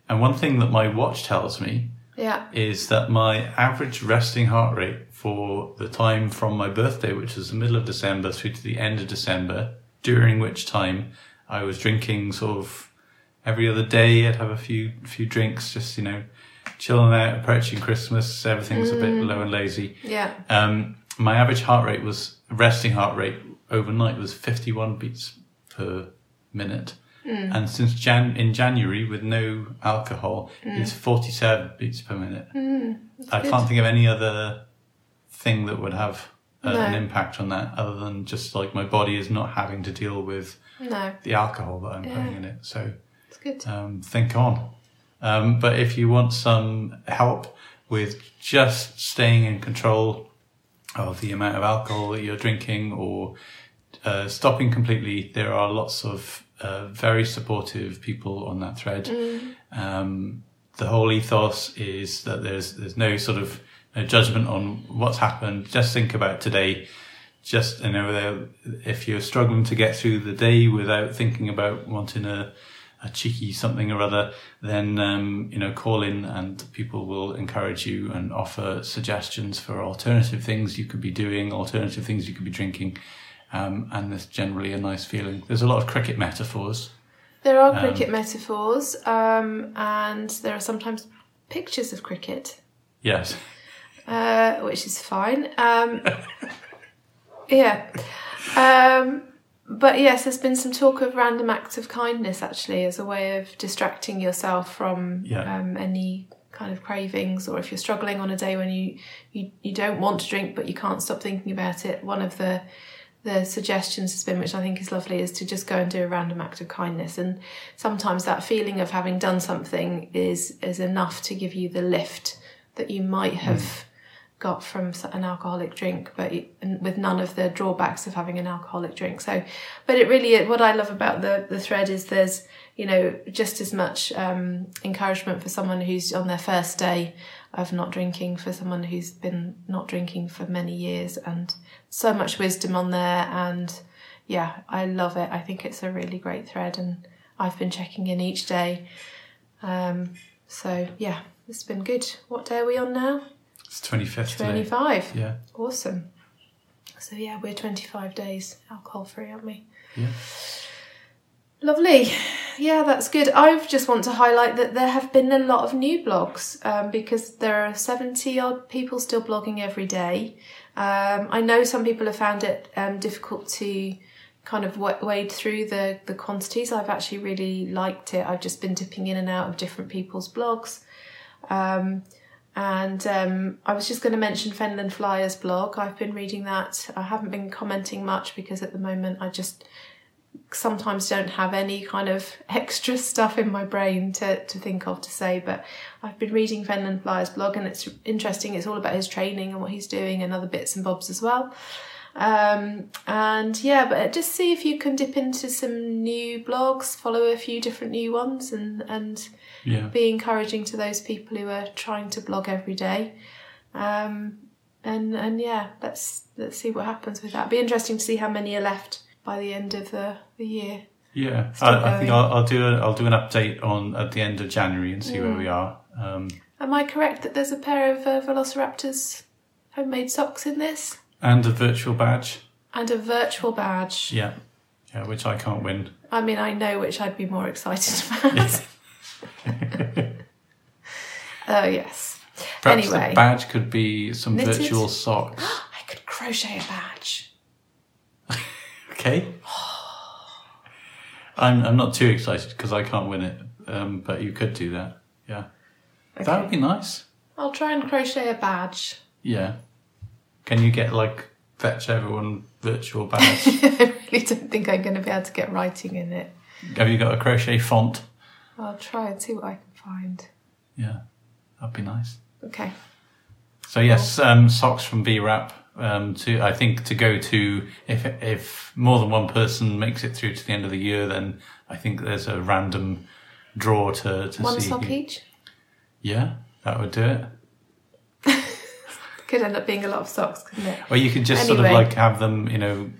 and one thing that my watch tells me Yeah. is that my average resting heart rate for the time from my birthday, which was the middle of December, through to the end of December, during which time I was drinking sort of every other day. I'd have a few few drinks, just you know, chilling out, approaching Christmas. Everything was a bit low and lazy. Yeah. Um, my average heart rate was resting heart rate overnight was 51 beats per minute. And since Jan in January with no alcohol, it's 47 beats per minute. I good. can't think of any other thing that would have uh, No. an impact on that other than just like my body is not having to deal with No. the alcohol that I'm Yeah. putting in it. So It's good. um, think on. Um, but if you want some help with just staying in control of the amount of alcohol that you're drinking or uh, stopping completely, there are lots of uh, very supportive people on that thread. Um, the whole ethos is that there's there's no sort of no judgment on what's happened. Just think about today. Just you know, if you're struggling to get through the day without thinking about wanting a a cheeky something or other, then um, you know call in and people will encourage you and offer suggestions for alternative things you could be doing, alternative things you could be drinking, um, and there's generally a nice feeling. There's a lot of cricket metaphors. There are Um, cricket metaphors, um, and there are sometimes pictures of cricket, Yes, uh, which is fine. Um, yeah. Um, but yes, there's been some talk of random acts of kindness actually as a way of distracting yourself from Yeah. um, any kind of cravings, or if you're struggling on a day when you, you you don't want to drink but you can't stop thinking about it. One of the the suggestions has been, which I think is lovely, is to just go and do a random act of kindness. And sometimes that feeling of having done something is is enough to give you the lift that you might have got from an alcoholic drink, but with none of the drawbacks of having an alcoholic drink. So, but it really, what I love about the the thread is there's you know just as much um, encouragement for someone who's on their first day of not drinking, for someone who's been not drinking for many years, and so much wisdom on there. And yeah, I love it. I think it's a really great thread, and I've been checking in each day. Um, so yeah, it's been good. What day are we on now? it's 25th today. 25. Yeah, Awesome. So yeah, we're 25 days alcohol free, aren't we? yeah. Lovely. Yeah, that's good. I just want to highlight that there have been a lot of new blogs um, because there are 70 odd people still blogging every day. Um, I know some people have found it um, difficult to kind of wa- wade through the, the quantities. I've actually really liked it. I've just been dipping in and out of different people's blogs. Um, and um, I was just going to mention Fenland Flyers blog. I've been reading that. I haven't been commenting much because at the moment I just sometimes don't have any kind of extra stuff in my brain to, to think of to say. But I've been reading Fenland Flyers blog and it's interesting. It's all about his training and what he's doing and other bits and bobs as well. Um, and yeah, but just see if you can dip into some new blogs, follow a few different new ones and, and Yeah. be encouraging to those people who are trying to blog every day. Um, and and yeah, let's let's see what happens with that. Be interesting to see how many are left by the end of the, the year. Yeah, I, I, think I'll, I'll do a, I'll do an update on at the end of January and see where we are. Um, Am I correct that there's a pair of uh, Velociraptors homemade socks in this and a virtual badge. and a virtual badge? Yeah, yeah, which I can't win. I mean, I know which I'd be more excited about. oh yes. Perhaps Anyway. the badge could be some Knitted? virtual socks. I could crochet a badge. Okay. I'm I'm not too excited because I can't win it, um, but you could do that. Yeah, that would be nice. I'll try and crochet a badge. Yeah. Can you get like fetch everyone virtual badge? I really don't think I'm going to be able to get writing in it. Have you got a crochet font? I'll try and see what I can find. Yeah, that'd be nice. Okay. So yes, um, socks from B Wrap. Um, to I think to go to if if more than one person makes it through to the end of the year, then I think there's a random draw to to One see. sock each. Yeah, that would do it. Could end up being a lot of socks, couldn't it? Or you could just sort of like have them, you know,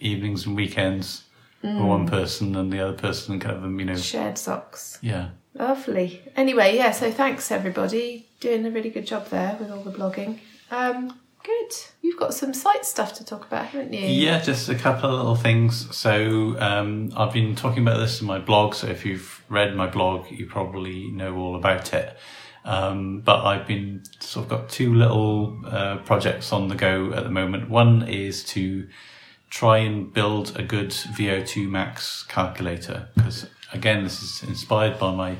evenings and weekends for Mm. one person and the other person can have them, you know. Shared socks. Yeah. Lovely. Anyway, yeah, so thanks everybody. Doing a really good job there with all the blogging. Um, good. You've got some site stuff to talk about, haven't you? Yeah, just a couple of little things. So um, I've been talking about this in my blog. So if you've read my blog, you probably know all about it. Um, but I've been sort of got two little uh, projects on the go at the moment. One is to try and build a good VO2 max calculator because again, this is inspired by my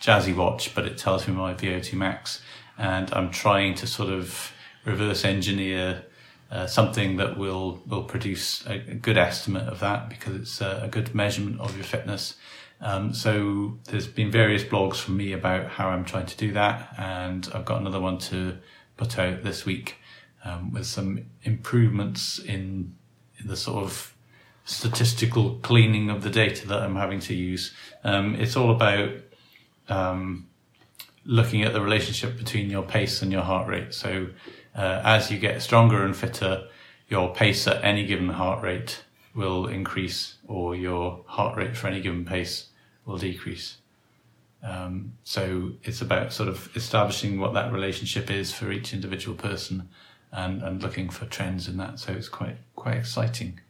Jazzy watch, but it tells me my VO2 max, and I'm trying to sort of reverse engineer uh, something that will will produce a, good estimate of that because it's a, a good measurement of your fitness. Um, so there's been various blogs from me about how I'm trying to do that, and I've got another one to put out this week um, with some improvements in, in the sort of statistical cleaning of the data that I'm having to use. Um, it's all about um, looking at the relationship between your pace and your heart rate. So uh, as you get stronger and fitter, your pace at any given heart rate will increase, or your heart rate for any given pace will decrease. Um, so it's about sort of establishing what that relationship is for each individual person, and, and looking for trends in that. So it's quite quite exciting.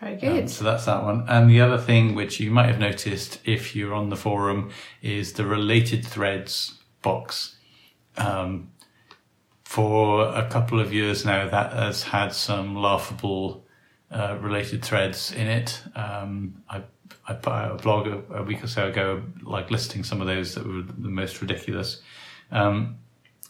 Very Um, good. so that's that one. And the other thing which you might have noticed if you're on the forum is the related threads box. Um, for a couple of years now, that has had some laughable uh, related threads in it. Um, I I put out a blog a, a week or so ago, like listing some of those that were the most ridiculous. Um,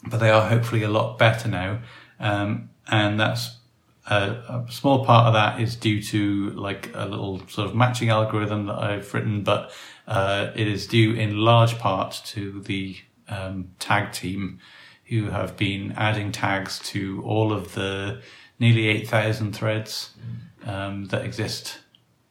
but they are hopefully a lot better now. Um, and that's a, a small part of that is due to like a little sort of matching algorithm that I've written, but uh, it is due in large part to the um, tag team who have been adding tags to all of the nearly 8,000 threads um, that exist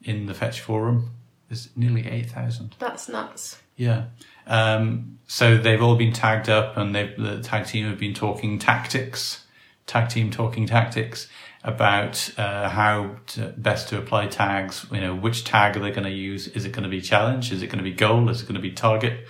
in the Fetch forum. There's nearly 8,000. That's nuts. Yeah. Um, so they've all been tagged up and they've, the tag team have been talking tactics, tag team talking tactics about uh, how to, best to apply tags. You know, which tag are they going to use? Is it going to be challenge? Is it going to be goal? Is it going to be target?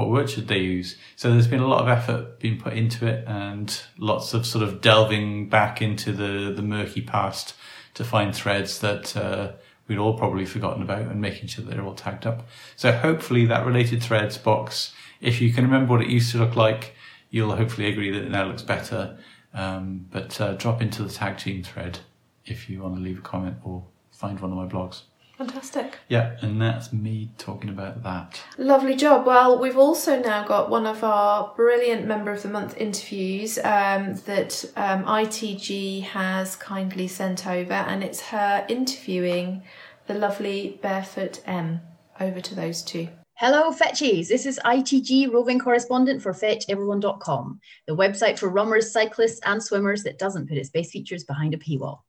What word should they use? So there's been a lot of effort being put into it and lots of sort of delving back into the, the murky past to find threads that, uh, we'd all probably forgotten about and making sure that they're all tagged up. So hopefully that related threads box, if you can remember what it used to look like, you'll hopefully agree that it now looks better. Um, but uh, drop into the tag team thread if you want to leave a comment or find one of my blogs. Fantastic. Yeah, and that's me talking about that. Lovely job. Well, we've also now got one of our brilliant Member of the Month interviews um, that um, ITG has kindly sent over, and it's her interviewing the lovely Barefoot M. Over to those two. Hello, Fetchies. This is ITG roving correspondent for FetchEveryone.com, the website for runners, cyclists, and swimmers that doesn't put its best features behind a paywall.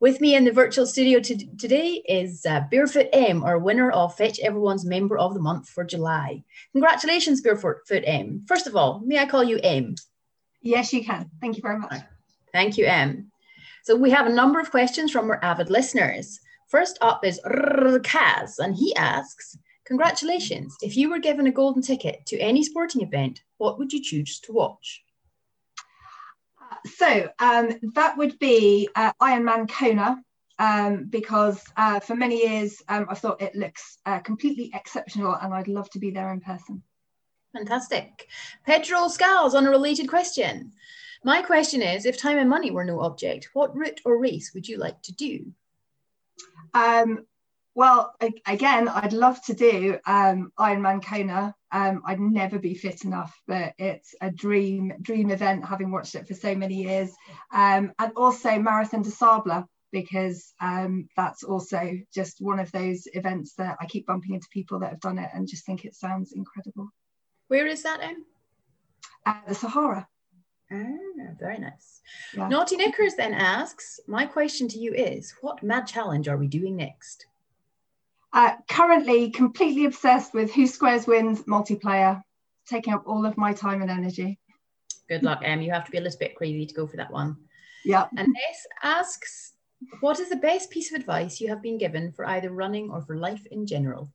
With me in the virtual studio to- today is uh, Barefoot M, our winner of Fetch Everyone's Member of the Month for July. Congratulations, Barefoot M. First of all, may I call you M? Yes, you can. Thank you very much. Thank you, M. So we have a number of questions from our avid listeners. First up is Kaz, and he asks, Congratulations. If you were given a golden ticket to any sporting event, what would you choose to watch? So um, that would be uh, Ironman Kona, um, because uh, for many years um, I thought it looks uh, completely exceptional, and I'd love to be there in person. Fantastic. Pedro Scales on a related question. My question is if time and money were no object, what route or race would you like to do? Um, well, again, I'd love to do um, Ironman Kona. Um, I'd never be fit enough, but it's a dream dream event. Having watched it for so many years, um, and also Marathon des Sables because um, that's also just one of those events that I keep bumping into people that have done it and just think it sounds incredible. Where is that in? Uh, the Sahara. Ah, very nice. Yeah. Naughty Knickers then asks, my question to you is, what mad challenge are we doing next? Uh, currently, completely obsessed with Who Squares Wins multiplayer, taking up all of my time and energy. Good luck, Em. You have to be a little bit crazy to go for that one. Yeah. And this asks, what is the best piece of advice you have been given for either running or for life in general?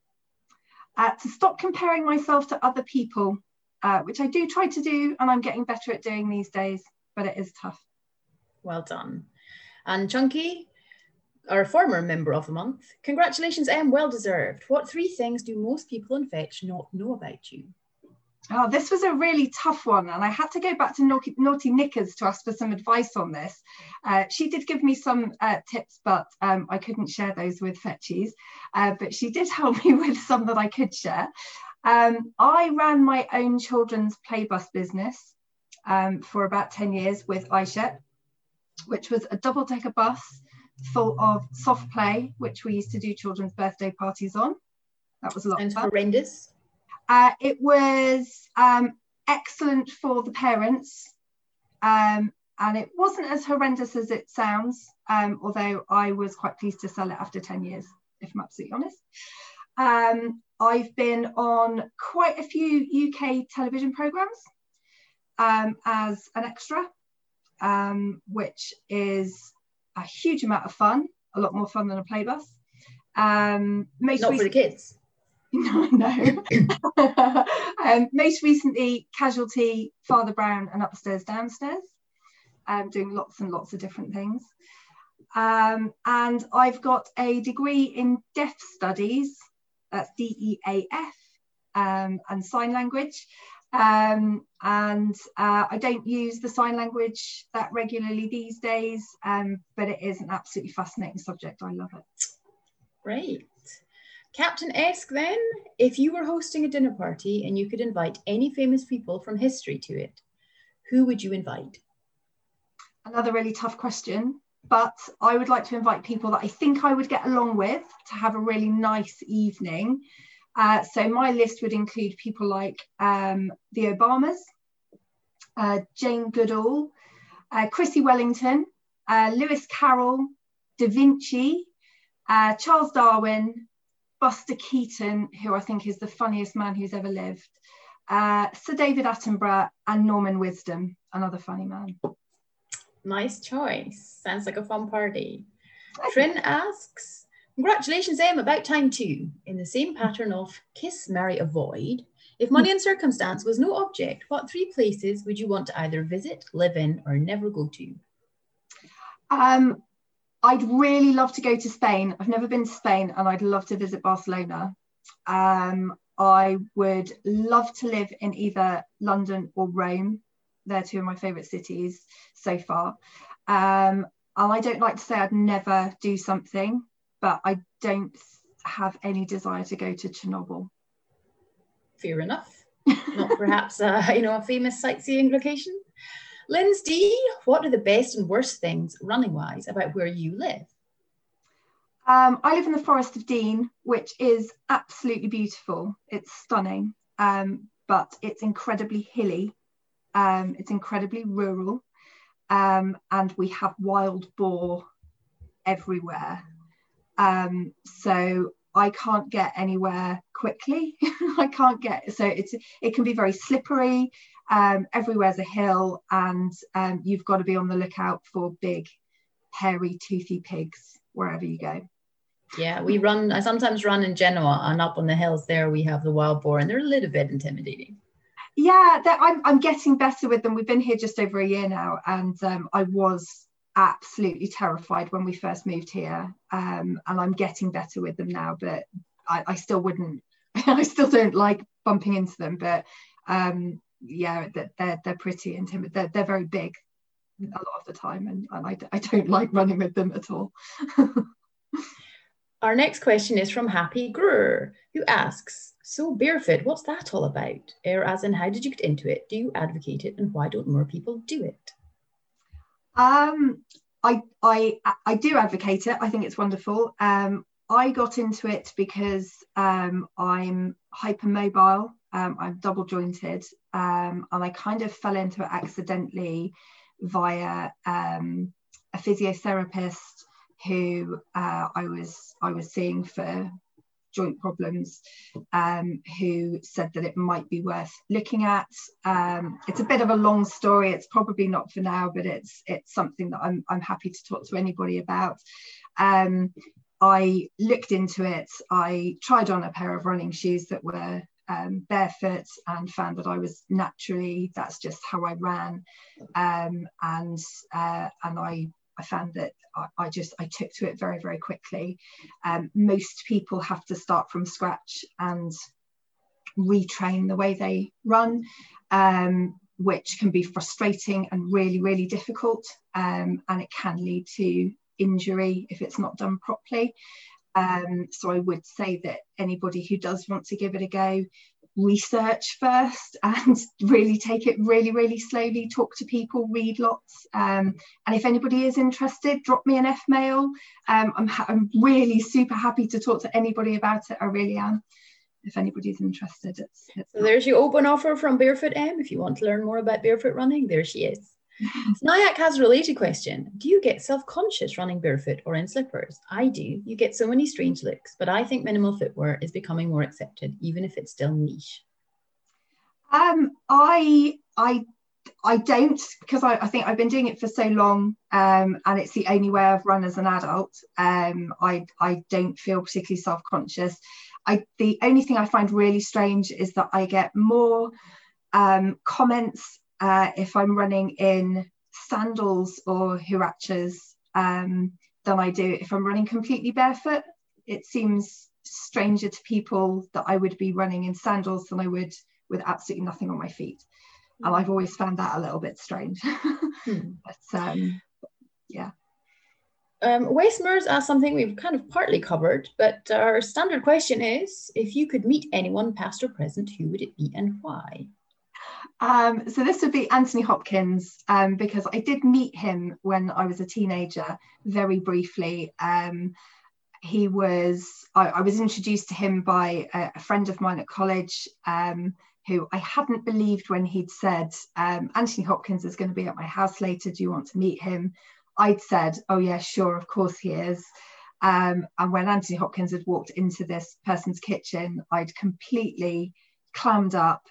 Uh, to stop comparing myself to other people, uh, which I do try to do, and I'm getting better at doing these days, but it is tough. Well done. And Chunky, our former member of the month. Congratulations, Em, well deserved. What three things do most people in Fetch not know about you? Oh, this was a really tough one, and I had to go back to Naughty, Naughty Knickers to ask for some advice on this. Uh, she did give me some uh, tips, but um, I couldn't share those with Fetchies. Uh, but she did help me with some that I could share. Um, I ran my own children's playbus business um, for about 10 years with iShep, which was a double decker bus full of soft play, which we used to do children's birthday parties on. That was a lot and of fun. horrendous. Uh, it was um, excellent for the parents, um, and it wasn't as horrendous as it sounds. Um, although I was quite pleased to sell it after ten years, if I'm absolutely honest. Um, I've been on quite a few UK television programs um, as an extra, um, which is a huge amount of fun, a lot more fun than a play bus. Um, most Not for the kids. No, no. um, most recently, Casualty, Father Brown, and Upstairs Downstairs, um, doing lots and lots of different things. Um, and I've got a degree in deaf studies, that's D E A F, um, and sign language. Um, and uh, I don't use the sign language that regularly these days, um, but it is an absolutely fascinating subject. I love it. Great. Captain Esk, then, if you were hosting a dinner party and you could invite any famous people from history to it, who would you invite? Another really tough question, but I would like to invite people that I think I would get along with to have a really nice evening. Uh, so my list would include people like um, the Obamas, uh, Jane Goodall, uh, Chrissie Wellington, uh, Lewis Carroll, Da Vinci, uh, Charles Darwin, Buster Keaton, who I think is the funniest man who's ever lived, uh, Sir David Attenborough, and Norman Wisdom, another funny man. Nice choice. Sounds like a fun party. Trin asks, Congratulations, Em, about time too. In the same pattern of kiss, marry, avoid, if money and circumstance was no object, what three places would you want to either visit, live in, or never go to? Um, I'd really love to go to Spain. I've never been to Spain and I'd love to visit Barcelona. Um, I would love to live in either London or Rome. They're two of my favourite cities so far. Um, and I don't like to say I'd never do something but I don't have any desire to go to Chernobyl. Fair enough. Not perhaps uh, you know a famous sightseeing location. D, what are the best and worst things running wise about where you live? Um, I live in the Forest of Dean, which is absolutely beautiful. It's stunning, um, but it's incredibly hilly. Um, it's incredibly rural, um, and we have wild boar everywhere. Um, so I can't get anywhere quickly. I can't get so it's it can be very slippery. Um, everywhere's a hill, and um, you've got to be on the lookout for big, hairy, toothy pigs wherever you go. Yeah, we run. I sometimes run in Genoa, and up on the hills there we have the wild boar, and they're a little bit intimidating. Yeah, I'm I'm getting better with them. We've been here just over a year now, and um, I was absolutely terrified when we first moved here um, and i'm getting better with them now but i, I still wouldn't i still don't like bumping into them but um, yeah they're, they're pretty intimidating they're, they're very big a lot of the time and, and I, I don't like running with them at all Our next question is from Happy Grur, who asks, so barefoot, what's that all about? Or as in, how did you get into it? Do you advocate it? And why don't more people do it? Um, I, I, I do advocate it. I think it's wonderful. Um, I got into it because um, I'm hypermobile. Um, I'm double jointed, um, and I kind of fell into it accidentally via um, a physiotherapist who uh, I was I was seeing for joint problems, um, who said that it might be worth looking at. Um, it's a bit of a long story. It's probably not for now, but it's it's something that I'm I'm happy to talk to anybody about. Um, I looked into it. I tried on a pair of running shoes that were um, barefoot and found that I was naturally that's just how I ran, um, and uh, and I I found that I, I, just I took to it very very quickly. Um, most people have to start from scratch and retrain the way they run, um, which can be frustrating and really really difficult, um, and it can lead to injury if it's not done properly. Um, so I would say that anybody who does want to give it a go, research first and really take it really, really slowly, talk to people, read lots. Um, and if anybody is interested, drop me an F mail. Um, I'm, ha- I'm really super happy to talk to anybody about it. I really am. If anybody's interested, it's, it's so there's your open offer from Barefoot M. If you want to learn more about barefoot running, there she is. Nyack has a related question. Do you get self-conscious running barefoot or in slippers? I do. You get so many strange looks, but I think minimal footwear is becoming more accepted, even if it's still niche. Um, I I I don't because I, I, think I've been doing it for so long, um, and it's the only way I've run as an adult. Um, I I don't feel particularly self-conscious. I the only thing I find really strange is that I get more um, comments uh, if I'm running in sandals or huaraches um, than I do if I'm running completely barefoot. It seems stranger to people that I would be running in sandals than I would with absolutely nothing on my feet. And I've always found that a little bit strange. hmm. But um, yeah. Um, Westmers are something we've kind of partly covered, but our standard question is if you could meet anyone, past or present, who would it be and why? Um, so this would be Anthony Hopkins um, because I did meet him when I was a teenager, very briefly. Um, he was I, I, was introduced to him by a, a friend of mine at college um, who I hadn't believed when he'd said um, Anthony Hopkins is going to be at my house later. Do you want to meet him? I'd said, oh yeah, sure, of course he is. Um, and when Anthony Hopkins had walked into this person's kitchen, I'd completely clammed up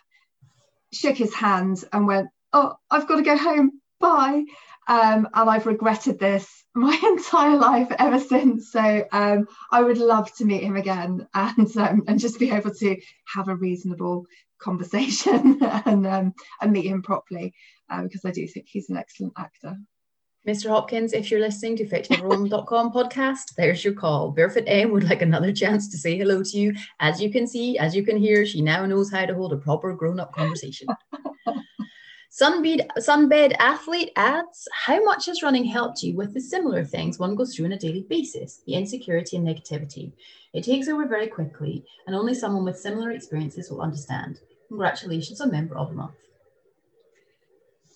shook his hand and went, Oh, I've got to go home. Bye. Um, and I've regretted this my entire life ever since. So um, I would love to meet him again and um, and just be able to have a reasonable conversation and um, and meet him properly uh, because I do think he's an excellent actor. Mr. Hopkins, if you're listening to fetcheveryone.com podcast, there's your call. Barefoot M would like another chance to say hello to you. As you can see, as you can hear, she now knows how to hold a proper grown-up conversation. Sunbed, Sunbed Athlete adds, how much has running helped you with the similar things one goes through on a daily basis, the insecurity and negativity? It takes over very quickly, and only someone with similar experiences will understand. Congratulations on Member of the Month.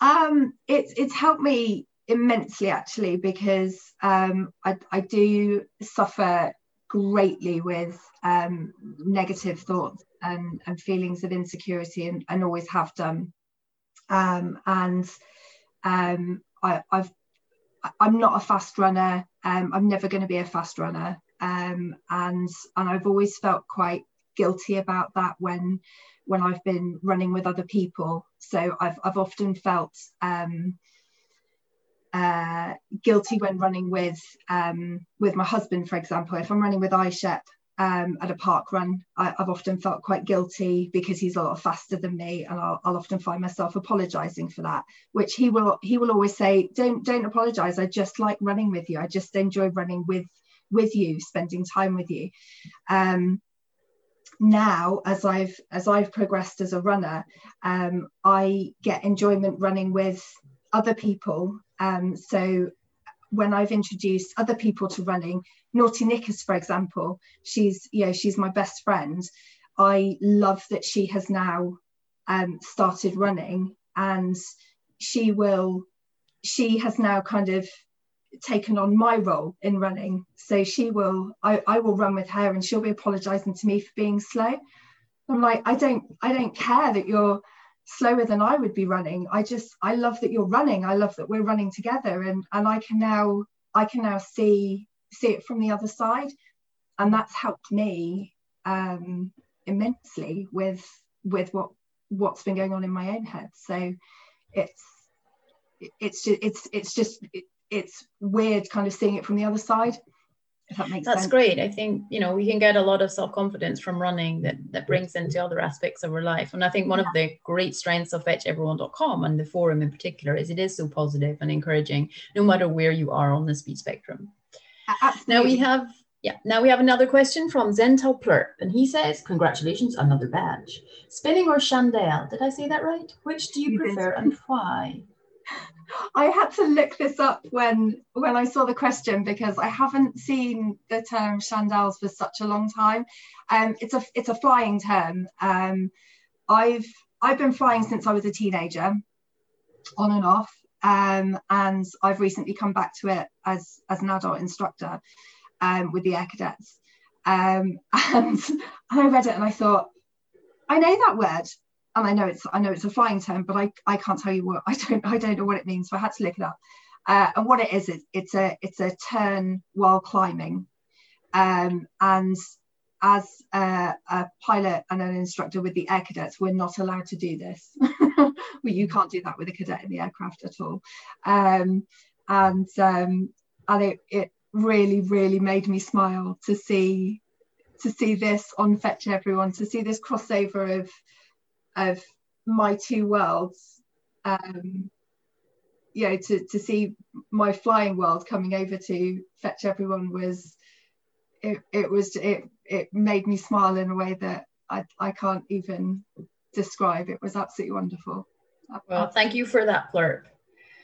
Um, it's it's helped me immensely actually because um, I, I, do suffer greatly with um, negative thoughts and, and, feelings of insecurity and, and always have done. Um, and um, I, have I'm not a fast runner. Um, I'm never going to be a fast runner. Um, and and I've always felt quite guilty about that when when I've been running with other people. So I've, I've often felt uh, guilty when running with um, with my husband, for example. If I'm running with iShep um, at a park run, I, have often felt quite guilty because he's a lot faster than me, and I'll, I'll often find myself apologising for that. Which he will he will always say, "Don't don't apologise. I just like running with you. I just enjoy running with with you, spending time with you." Um, now as i've as i've progressed as a runner um, i get enjoyment running with other people um, so when I've introduced other people to running, Naughty Knickers, for example, she's you know she's my best friend. I love that she has now um, started running, and she will she has now kind of taken on my role in running. So she will I, I will run with her, and she'll be apologising to me for being slow. I'm like I don't I don't care that you're slower than I would be running. I just I love that you're running. I love that we're running together and and I can now I can now see see it from the other side. And that's helped me um, immensely with with what what's been going on in my own head. So it's it's just it's it's just it's weird kind of seeing it from the other side that makes That's sense. great. I think, you know, we can get a lot of self-confidence from running that, that brings into other aspects of our life. And I think one of the great strengths of fetcheveryone.com and the forum in particular is it is so positive and encouraging, no matter where you are on the speed spectrum. Absolutely. Now we have yeah, now we have another question from Zental Plurp, and he says, Congratulations, another badge. Spinning or chandelle? Did I say that right? Which do you, You did. prefer and why? I had to look this up when when I saw the question because I haven't seen the term chandelles for such a long time. Um, it's a it's a flying term. Um, I've I've been flying since I was a teenager, on and off, um, and I've recently come back to it as as an adult instructor um, with the air cadets. Um, and I read it and I thought, I know that word and I know it's I know it's a flying term, but I, I can't tell you what I don't I don't know what it means, so I had to look it up. Uh, and what it is, it, it's a it's a turn while climbing, um, and as a, a pilot and an instructor with the air cadets, we're not allowed to do this. well, you can't do that with a cadet in the aircraft at all, um, and um, and it it really really made me smile to see to see this on Fetch Everyone, to see this crossover of of my two worlds um you know to to see my flying world coming over to fetch everyone was it, it was it it made me smile in a way that I, I can't even describe it was absolutely wonderful Well, thank you for that, Plurp.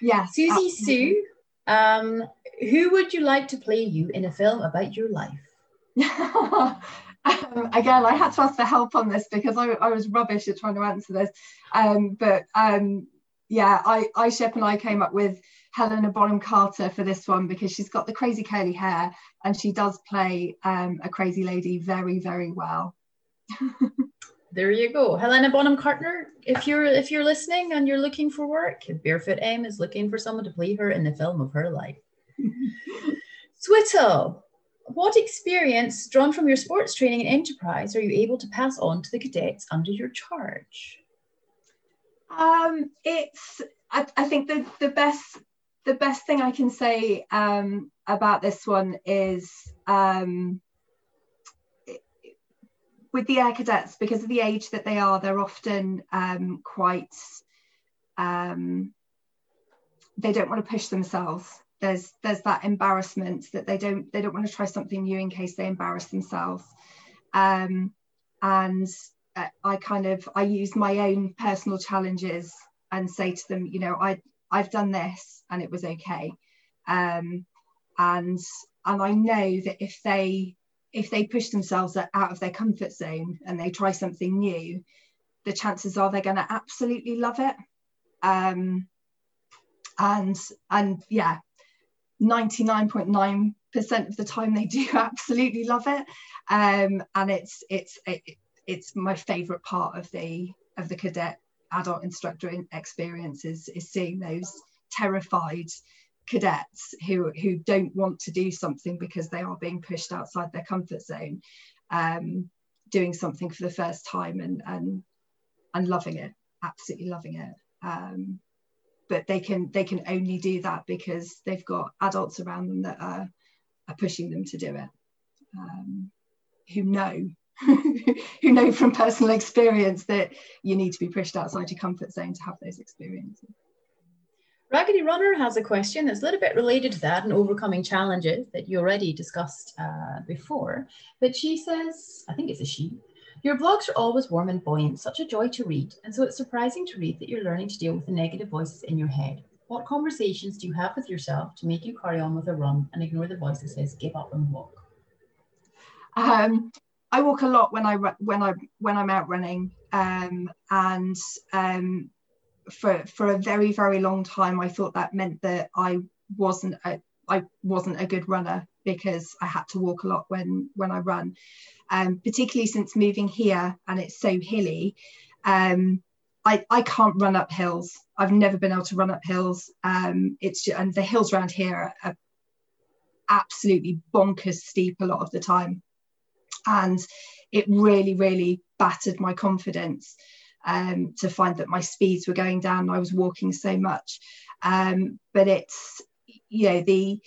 yeah Susie absolutely. Sue, um, who would you like to play you in a film about your life? um, again, I had to ask for help on this because I, I was rubbish at trying to answer this. Um, but um, yeah, I, I Shep and I came up with Helena Bonham Carter for this one because she's got the crazy curly hair and she does play um, a crazy lady very, very well. There you go, Helena Bonham Carter. If you're if you're listening and you're looking for work, Barefoot M is looking for someone to play her in the film of her life. Swittle, what experience drawn from your sports training and enterprise are you able to pass on to the cadets under your charge? Um, it's I, I think the the best the best thing I can say um, about this one is um, with the air cadets because of the age that they are, they're often um, quite um, they don't want to push themselves. There's there's that embarrassment that they don't they don't want to try something new in case they embarrass themselves. Um, and I kind of I use my own personal challenges and say to them, you know, I I've done this and it was okay, um, and and I know that if they if they push themselves out of their comfort zone and they try something new, the chances are they're going to absolutely love it. Um, and and yeah, ninety nine point nine percent of the time they do absolutely love it, um, and it's it's it, it's my favorite part of the of the cadet adult instructor in- experience is, is seeing those terrified cadets who who don't want to do something because they are being pushed outside their comfort zone um, doing something for the first time and and and loving it absolutely loving it. Um, but they can they can only do that because they've got adults around them that are, are pushing them to do it um, who know who know from personal experience that you need to be pushed outside your comfort zone to have those experiences. Raggedy Runner has a question that's a little bit related to that and overcoming challenges that you already discussed uh, before. But she says, I think it's a she, your blogs are always warm and buoyant, such a joy to read. And so it's surprising to read that you're learning to deal with the negative voices in your head. What conversations do you have with yourself to make you carry on with a run and ignore the voice that says give up and walk? Um, I walk a lot when I when I when I'm out running, um, and um, for for a very very long time I thought that meant that I wasn't a, I wasn't a good runner because I had to walk a lot when when I run, um, particularly since moving here and it's so hilly. Um, I, I can't run up hills. I've never been able to run up hills. Um, it's just, and the hills around here are absolutely bonkers steep a lot of the time, and it really really battered my confidence um, to find that my speeds were going down. I was walking so much, um, but it's you know the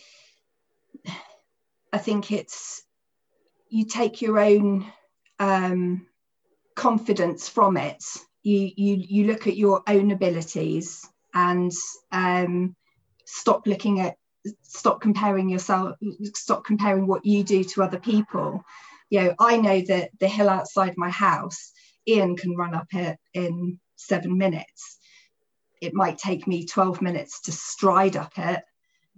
I think it's you take your own um, confidence from it. You you you look at your own abilities and um, stop looking at stop comparing yourself stop comparing what you do to other people. You know i know that the hill outside my house ian can run up it in seven minutes. It might take me 12 minutes to stride up it.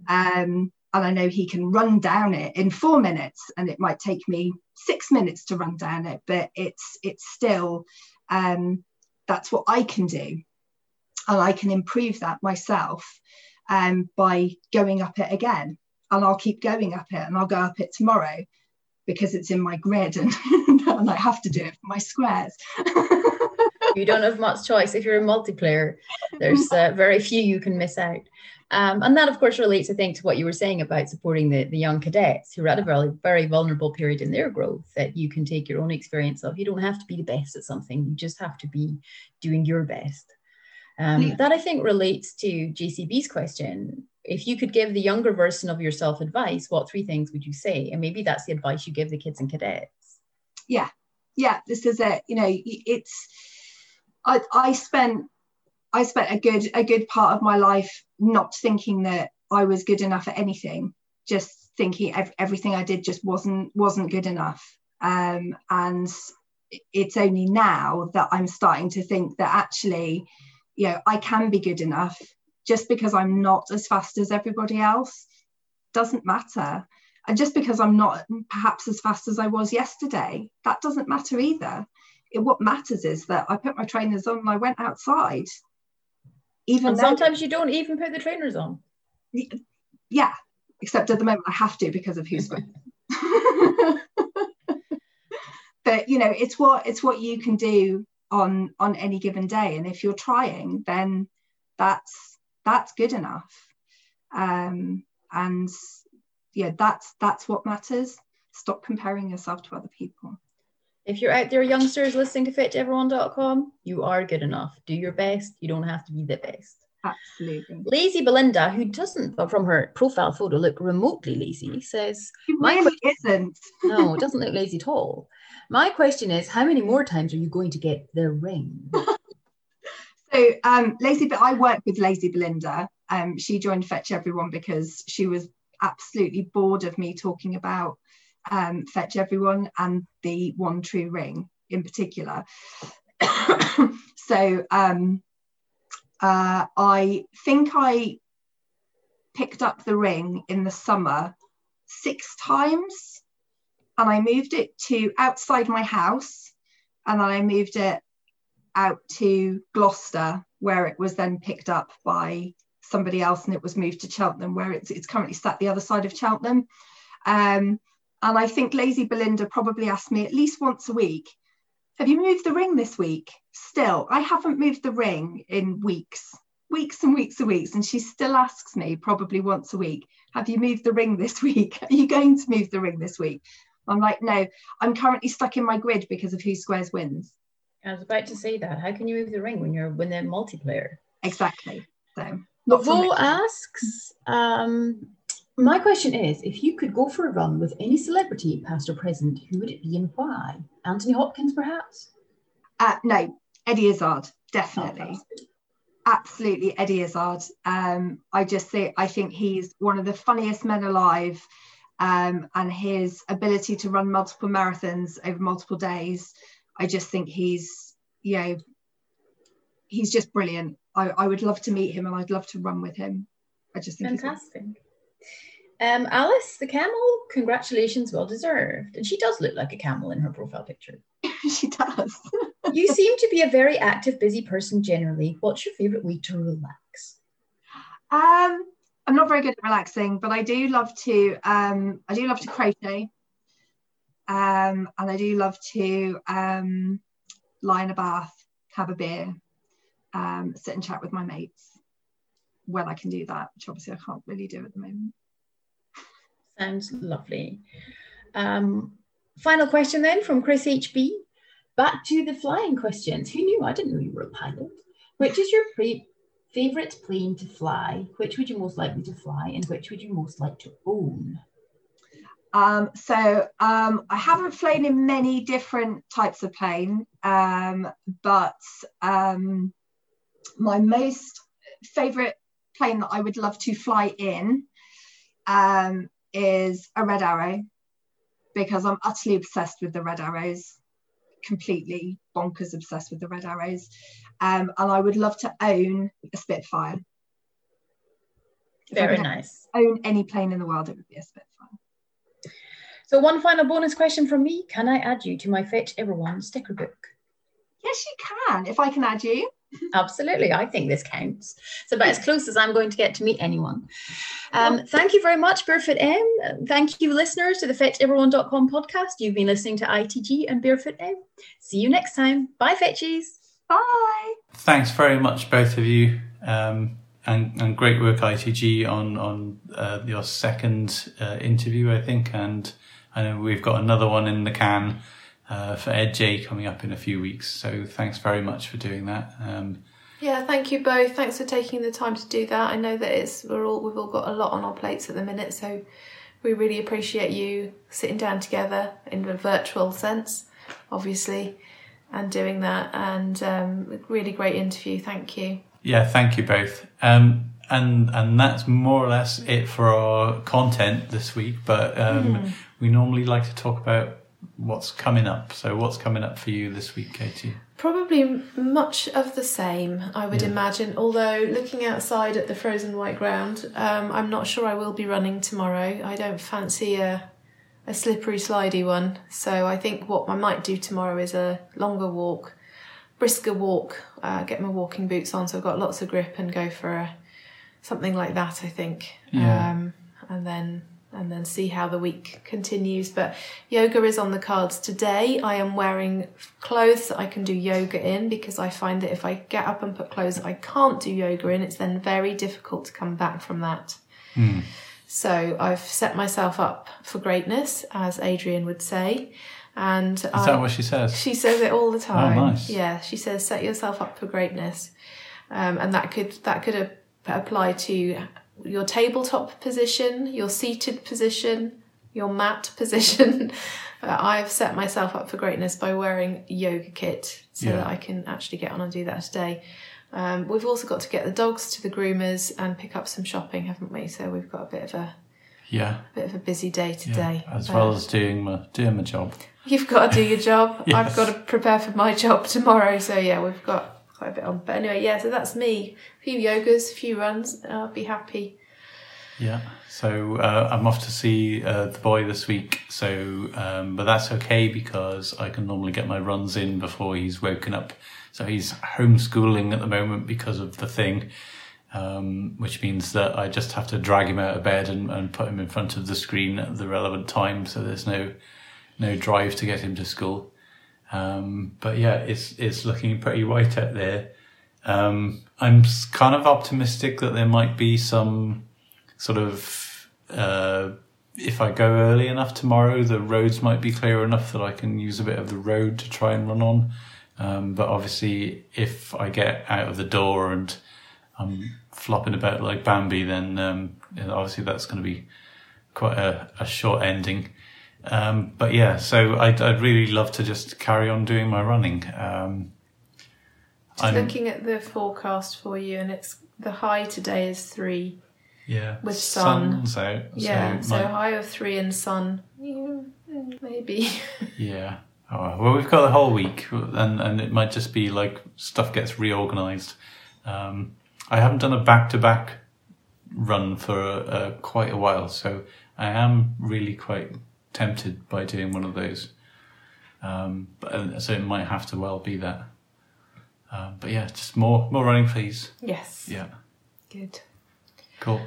Um, and I know he can run down it in four minutes, and it might take me six minutes to run down it, but it's it's still um, that's what I can do, and I can improve that myself um, by going up it again, and I'll keep going up it, and I'll go up it tomorrow because it's in my grid, and, and I have to do it for my squares. you don't have much choice if you're a multiplayer. There's uh, very few you can miss out. Um, and that, of course, relates, I think, to what you were saying about supporting the, the young cadets who are at a very, very vulnerable period in their growth that you can take your own experience of. You don't have to be the best at something, you just have to be doing your best. Um, yeah. That, I think, relates to JCB's question. If you could give the younger version of yourself advice, what three things would you say? And maybe that's the advice you give the kids and cadets. Yeah, yeah, this is it. You know, it's, I, spent I spent a good a good part of my life not thinking that I was good enough at anything, just thinking ev- everything I did just wasn't wasn't good enough. Um, and it's only now that I'm starting to think that actually, you know, I can be good enough just because I'm not as fast as everybody else doesn't matter. And just because I'm not perhaps as fast as I was yesterday, that doesn't matter either. It, what matters is that I put my trainers on and I went outside. Even and sometimes you don't even put the trainers on. Yeah except at the moment i have to because of who's going. but you know it's what it's what you can do on on any given day. And if you're trying then that's that's good enough. Um and yeah that's that's what matters. Stop comparing yourself to other people if you're out there, youngsters listening to fetcheveryone.com, you are good enough. Do your best. You don't have to be the best. Absolutely. Lazy Belinda, who doesn't, from her profile photo, look remotely lazy, says, She really isn't. no, it doesn't look lazy at all. My question is, how many more times are you going to get the ring? so, um, Lazy, but I work with Lazy Belinda. Um, she joined Fetch Everyone because she was absolutely bored of me talking about um, Fetch Everyone and the One True Ring in particular. so um, uh, I think I picked up the ring in the summer six times and I moved it to outside my house and then I moved it out to Gloucester where it was then picked up by somebody else and it was moved to Cheltenham where it's, it's currently sat the other side of Cheltenham. Um, and I think Lazy Belinda probably asks me at least once a week, Have you moved the ring this week? Still, I haven't moved the ring in weeks, weeks and weeks and weeks. And she still asks me probably once a week, Have you moved the ring this week? Are you going to move the ring this week? I'm like, No, I'm currently stuck in my grid because of who squares wins. I was about to say that. How can you move the ring when you're when they're multiplayer? Exactly. So Laveau asks, um, my question is if you could go for a run with any celebrity, past or present, who would it be and why? Anthony Hopkins, perhaps? Uh, no, Eddie Izzard, definitely. Oh, Absolutely, Eddie Izzard. Um, I just think I think he's one of the funniest men alive, um, and his ability to run multiple marathons over multiple days. I just think he's, you know, he's just brilliant. I, I would love to meet him and I'd love to run with him. I just think fantastic. Um, Alice, the camel, congratulations, well deserved. And she does look like a camel in her profile picture. she does. you seem to be a very active, busy person generally. What's your favorite way to relax? Um, I'm not very good at relaxing, but I do love to. Um, I do love to crochet, um, and I do love to um, lie in a bath, have a beer, um, sit and chat with my mates when I can do that, which obviously I can't really do at the moment. Sounds lovely. Um, final question then from Chris HB. Back to the flying questions. Who knew? I didn't know you were a pilot. Which is your pre- favorite plane to fly? Which would you most likely to fly, and which would you most like to own? Um, so um, I haven't flown in many different types of plane, um, but um, my most favorite plane that I would love to fly in um, is a red arrow because I'm utterly obsessed with the red arrows, completely bonkers obsessed with the red arrows. Um, and I would love to own a Spitfire. Very nice. Own any plane in the world, it would be a Spitfire. So, one final bonus question from me Can I add you to my Fetch Everyone sticker book? Yes, you can, if I can add you. Absolutely. I think this counts. It's about as close as I'm going to get to meet anyone. Um, thank you very much, Barefoot M. Thank you, listeners, to the FetchEveryone.com podcast. You've been listening to ITG and Barefoot M. See you next time. Bye, Fetchies. Bye. Thanks very much, both of you. Um, and, and great work, ITG, on on uh, your second uh, interview, I think. And I know we've got another one in the can uh, for Ed J coming up in a few weeks. So thanks very much for doing that. Um, yeah, thank you both. Thanks for taking the time to do that. I know that it's we're all we've all got a lot on our plates at the minute, so we really appreciate you sitting down together in a virtual sense, obviously, and doing that. And um, really great interview. Thank you. Yeah, thank you both. Um, and and that's more or less it for our content this week. But um, mm. we normally like to talk about what's coming up. So, what's coming up for you this week, Katie? Probably much of the same, I would yeah. imagine. Although, looking outside at the frozen white ground, um, I'm not sure I will be running tomorrow. I don't fancy a, a slippery, slidey one. So, I think what I might do tomorrow is a longer walk, brisker walk, uh, get my walking boots on so I've got lots of grip and go for a, something like that, I think. Yeah. Um, and then and then see how the week continues. But yoga is on the cards today. I am wearing clothes that I can do yoga in because I find that if I get up and put clothes I can't do yoga in, it's then very difficult to come back from that. Mm. So I've set myself up for greatness, as Adrian would say. And is I, that what she says? She says it all the oh, time. Oh, nice. Yeah, she says set yourself up for greatness, um, and that could that could apply to your tabletop position, your seated position, your mat position. uh, I've set myself up for greatness by wearing yoga kit so yeah. that I can actually get on and do that today. Um, we've also got to get the dogs to the groomers and pick up some shopping, haven't we? So we've got a bit of a yeah, a bit of a busy day today. Yeah, as well as doing my doing my job. You've got to do your job. yes. I've got to prepare for my job tomorrow. So yeah, we've got quite a bit on. But anyway, yeah. So that's me. A few yogas, a few runs. I'll be happy yeah, so uh, I'm off to see uh, the boy this week. So, um, but that's okay because I can normally get my runs in before he's woken up. So he's homeschooling at the moment because of the thing, um, which means that I just have to drag him out of bed and, and put him in front of the screen at the relevant time. So there's no no drive to get him to school. Um, but yeah, it's it's looking pretty white out there. Um, I'm kind of optimistic that there might be some sort of uh, if I go early enough tomorrow, the roads might be clear enough that I can use a bit of the road to try and run on. Um, but obviously, if I get out of the door and I'm flopping about like Bambi, then um, obviously that's going to be quite a, a short ending. Um, but yeah, so I'd, I'd, really love to just carry on doing my running. Um, just I'm, looking at the forecast for you, and it's the high today is three. Yeah. With sun. Out. Yeah. So, so high of three and sun. Yeah, maybe. yeah. Oh, well, we've got the whole week, and, and it might just be like stuff gets reorganized. Um, I haven't done a back to back run for uh, quite a while, so I am really quite tempted by doing one of those. Um, but uh, so it might have to well be that. Um, but yeah, just more more running, please. Yes. Yeah, Good. cool.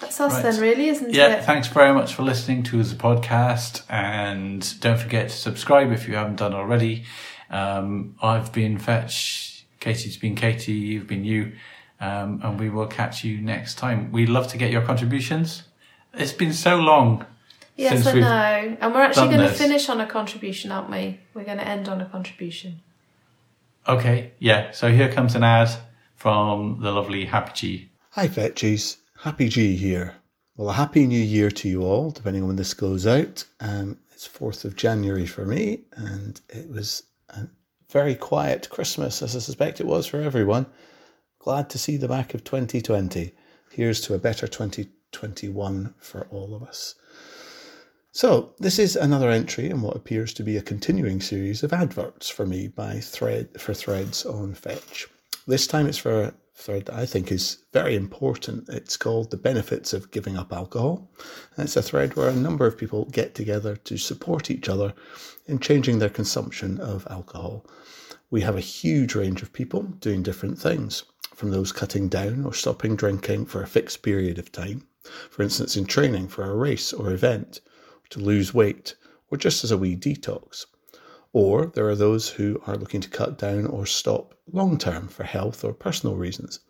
That's us Right. then, really, isn't Yeah, it? Yeah. Thanks very much for listening to the podcast, and don't forget to subscribe if you haven't done already. Um, I've been Fetch, Katie's been Katie, you've been you, um, and we will catch you next time. We'd love to get your contributions. It's been so long. Yes, since I we've know. And we're actually done going to finish on a contribution, aren't we? We're going to end on a contribution. Okay, yeah. So here comes an ad from the lovely Happy G. Hi, Fetchies. Happy G here. Well, a happy new year to you all, depending on when this goes out. Um, it's 4th of January for me, and it was a very quiet Christmas, as I suspect it was for everyone. Glad to see the back of 2020. Here's to a better 2021 for all of us. So, this is another entry in what appears to be a continuing series of adverts for me by thread for threads on Fetch. This time it's for a thread that I think is very important. It's called The Benefits of Giving Up Alcohol. And it's a thread where a number of people get together to support each other in changing their consumption of alcohol. We have a huge range of people doing different things, from those cutting down or stopping drinking for a fixed period of time, for instance, in training for a race or event, to lose weight, or just as a wee detox. Or there are those who are looking to cut down or stop long term for health or personal reasons.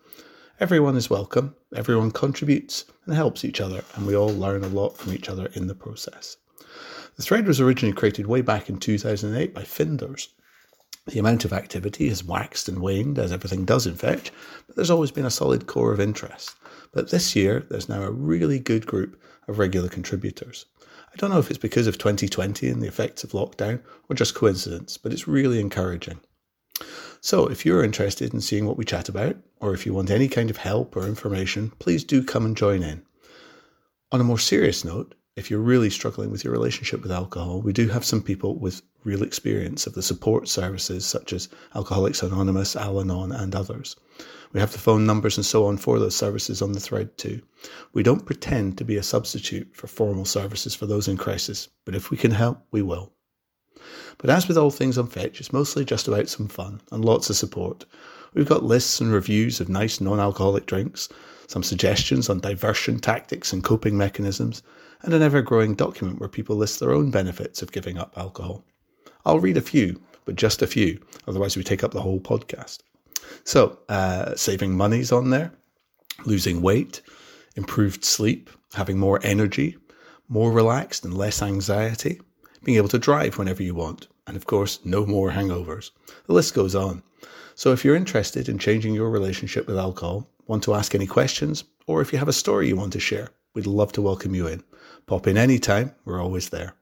Everyone is welcome, everyone contributes and helps each other, and we all learn a lot from each other in the process. The thread was originally created way back in 2008 by Finders. The amount of activity has waxed and waned, as everything does in Fetch, but there's always been a solid core of interest. But this year, there's now a really good group of regular contributors. I don't know if it's because of 2020 and the effects of lockdown or just coincidence, but it's really encouraging. So, if you're interested in seeing what we chat about, or if you want any kind of help or information, please do come and join in. On a more serious note, if you're really struggling with your relationship with alcohol, we do have some people with real experience of the support services such as Alcoholics Anonymous, Al Anon, and others. We have the phone numbers and so on for those services on the thread too. We don't pretend to be a substitute for formal services for those in crisis, but if we can help, we will. But as with all things on Fetch, it's mostly just about some fun and lots of support. We've got lists and reviews of nice non alcoholic drinks, some suggestions on diversion tactics and coping mechanisms, and an ever growing document where people list their own benefits of giving up alcohol. I'll read a few, but just a few, otherwise, we take up the whole podcast. So, uh, saving money's on there, losing weight, improved sleep, having more energy, more relaxed and less anxiety, being able to drive whenever you want, and of course, no more hangovers. The list goes on. So, if you're interested in changing your relationship with alcohol, want to ask any questions, or if you have a story you want to share, we'd love to welcome you in. Pop in anytime, we're always there.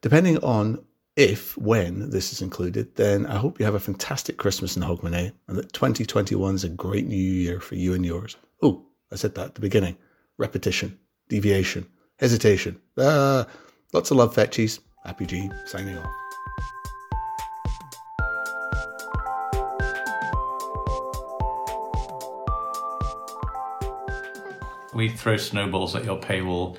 Depending on if, when this is included, then I hope you have a fantastic Christmas in Hogmanay and that 2021 is a great new year for you and yours. Oh, I said that at the beginning. Repetition, deviation, hesitation. Ah, lots of love, Fetchies. Happy G, signing off. We throw snowballs at your paywall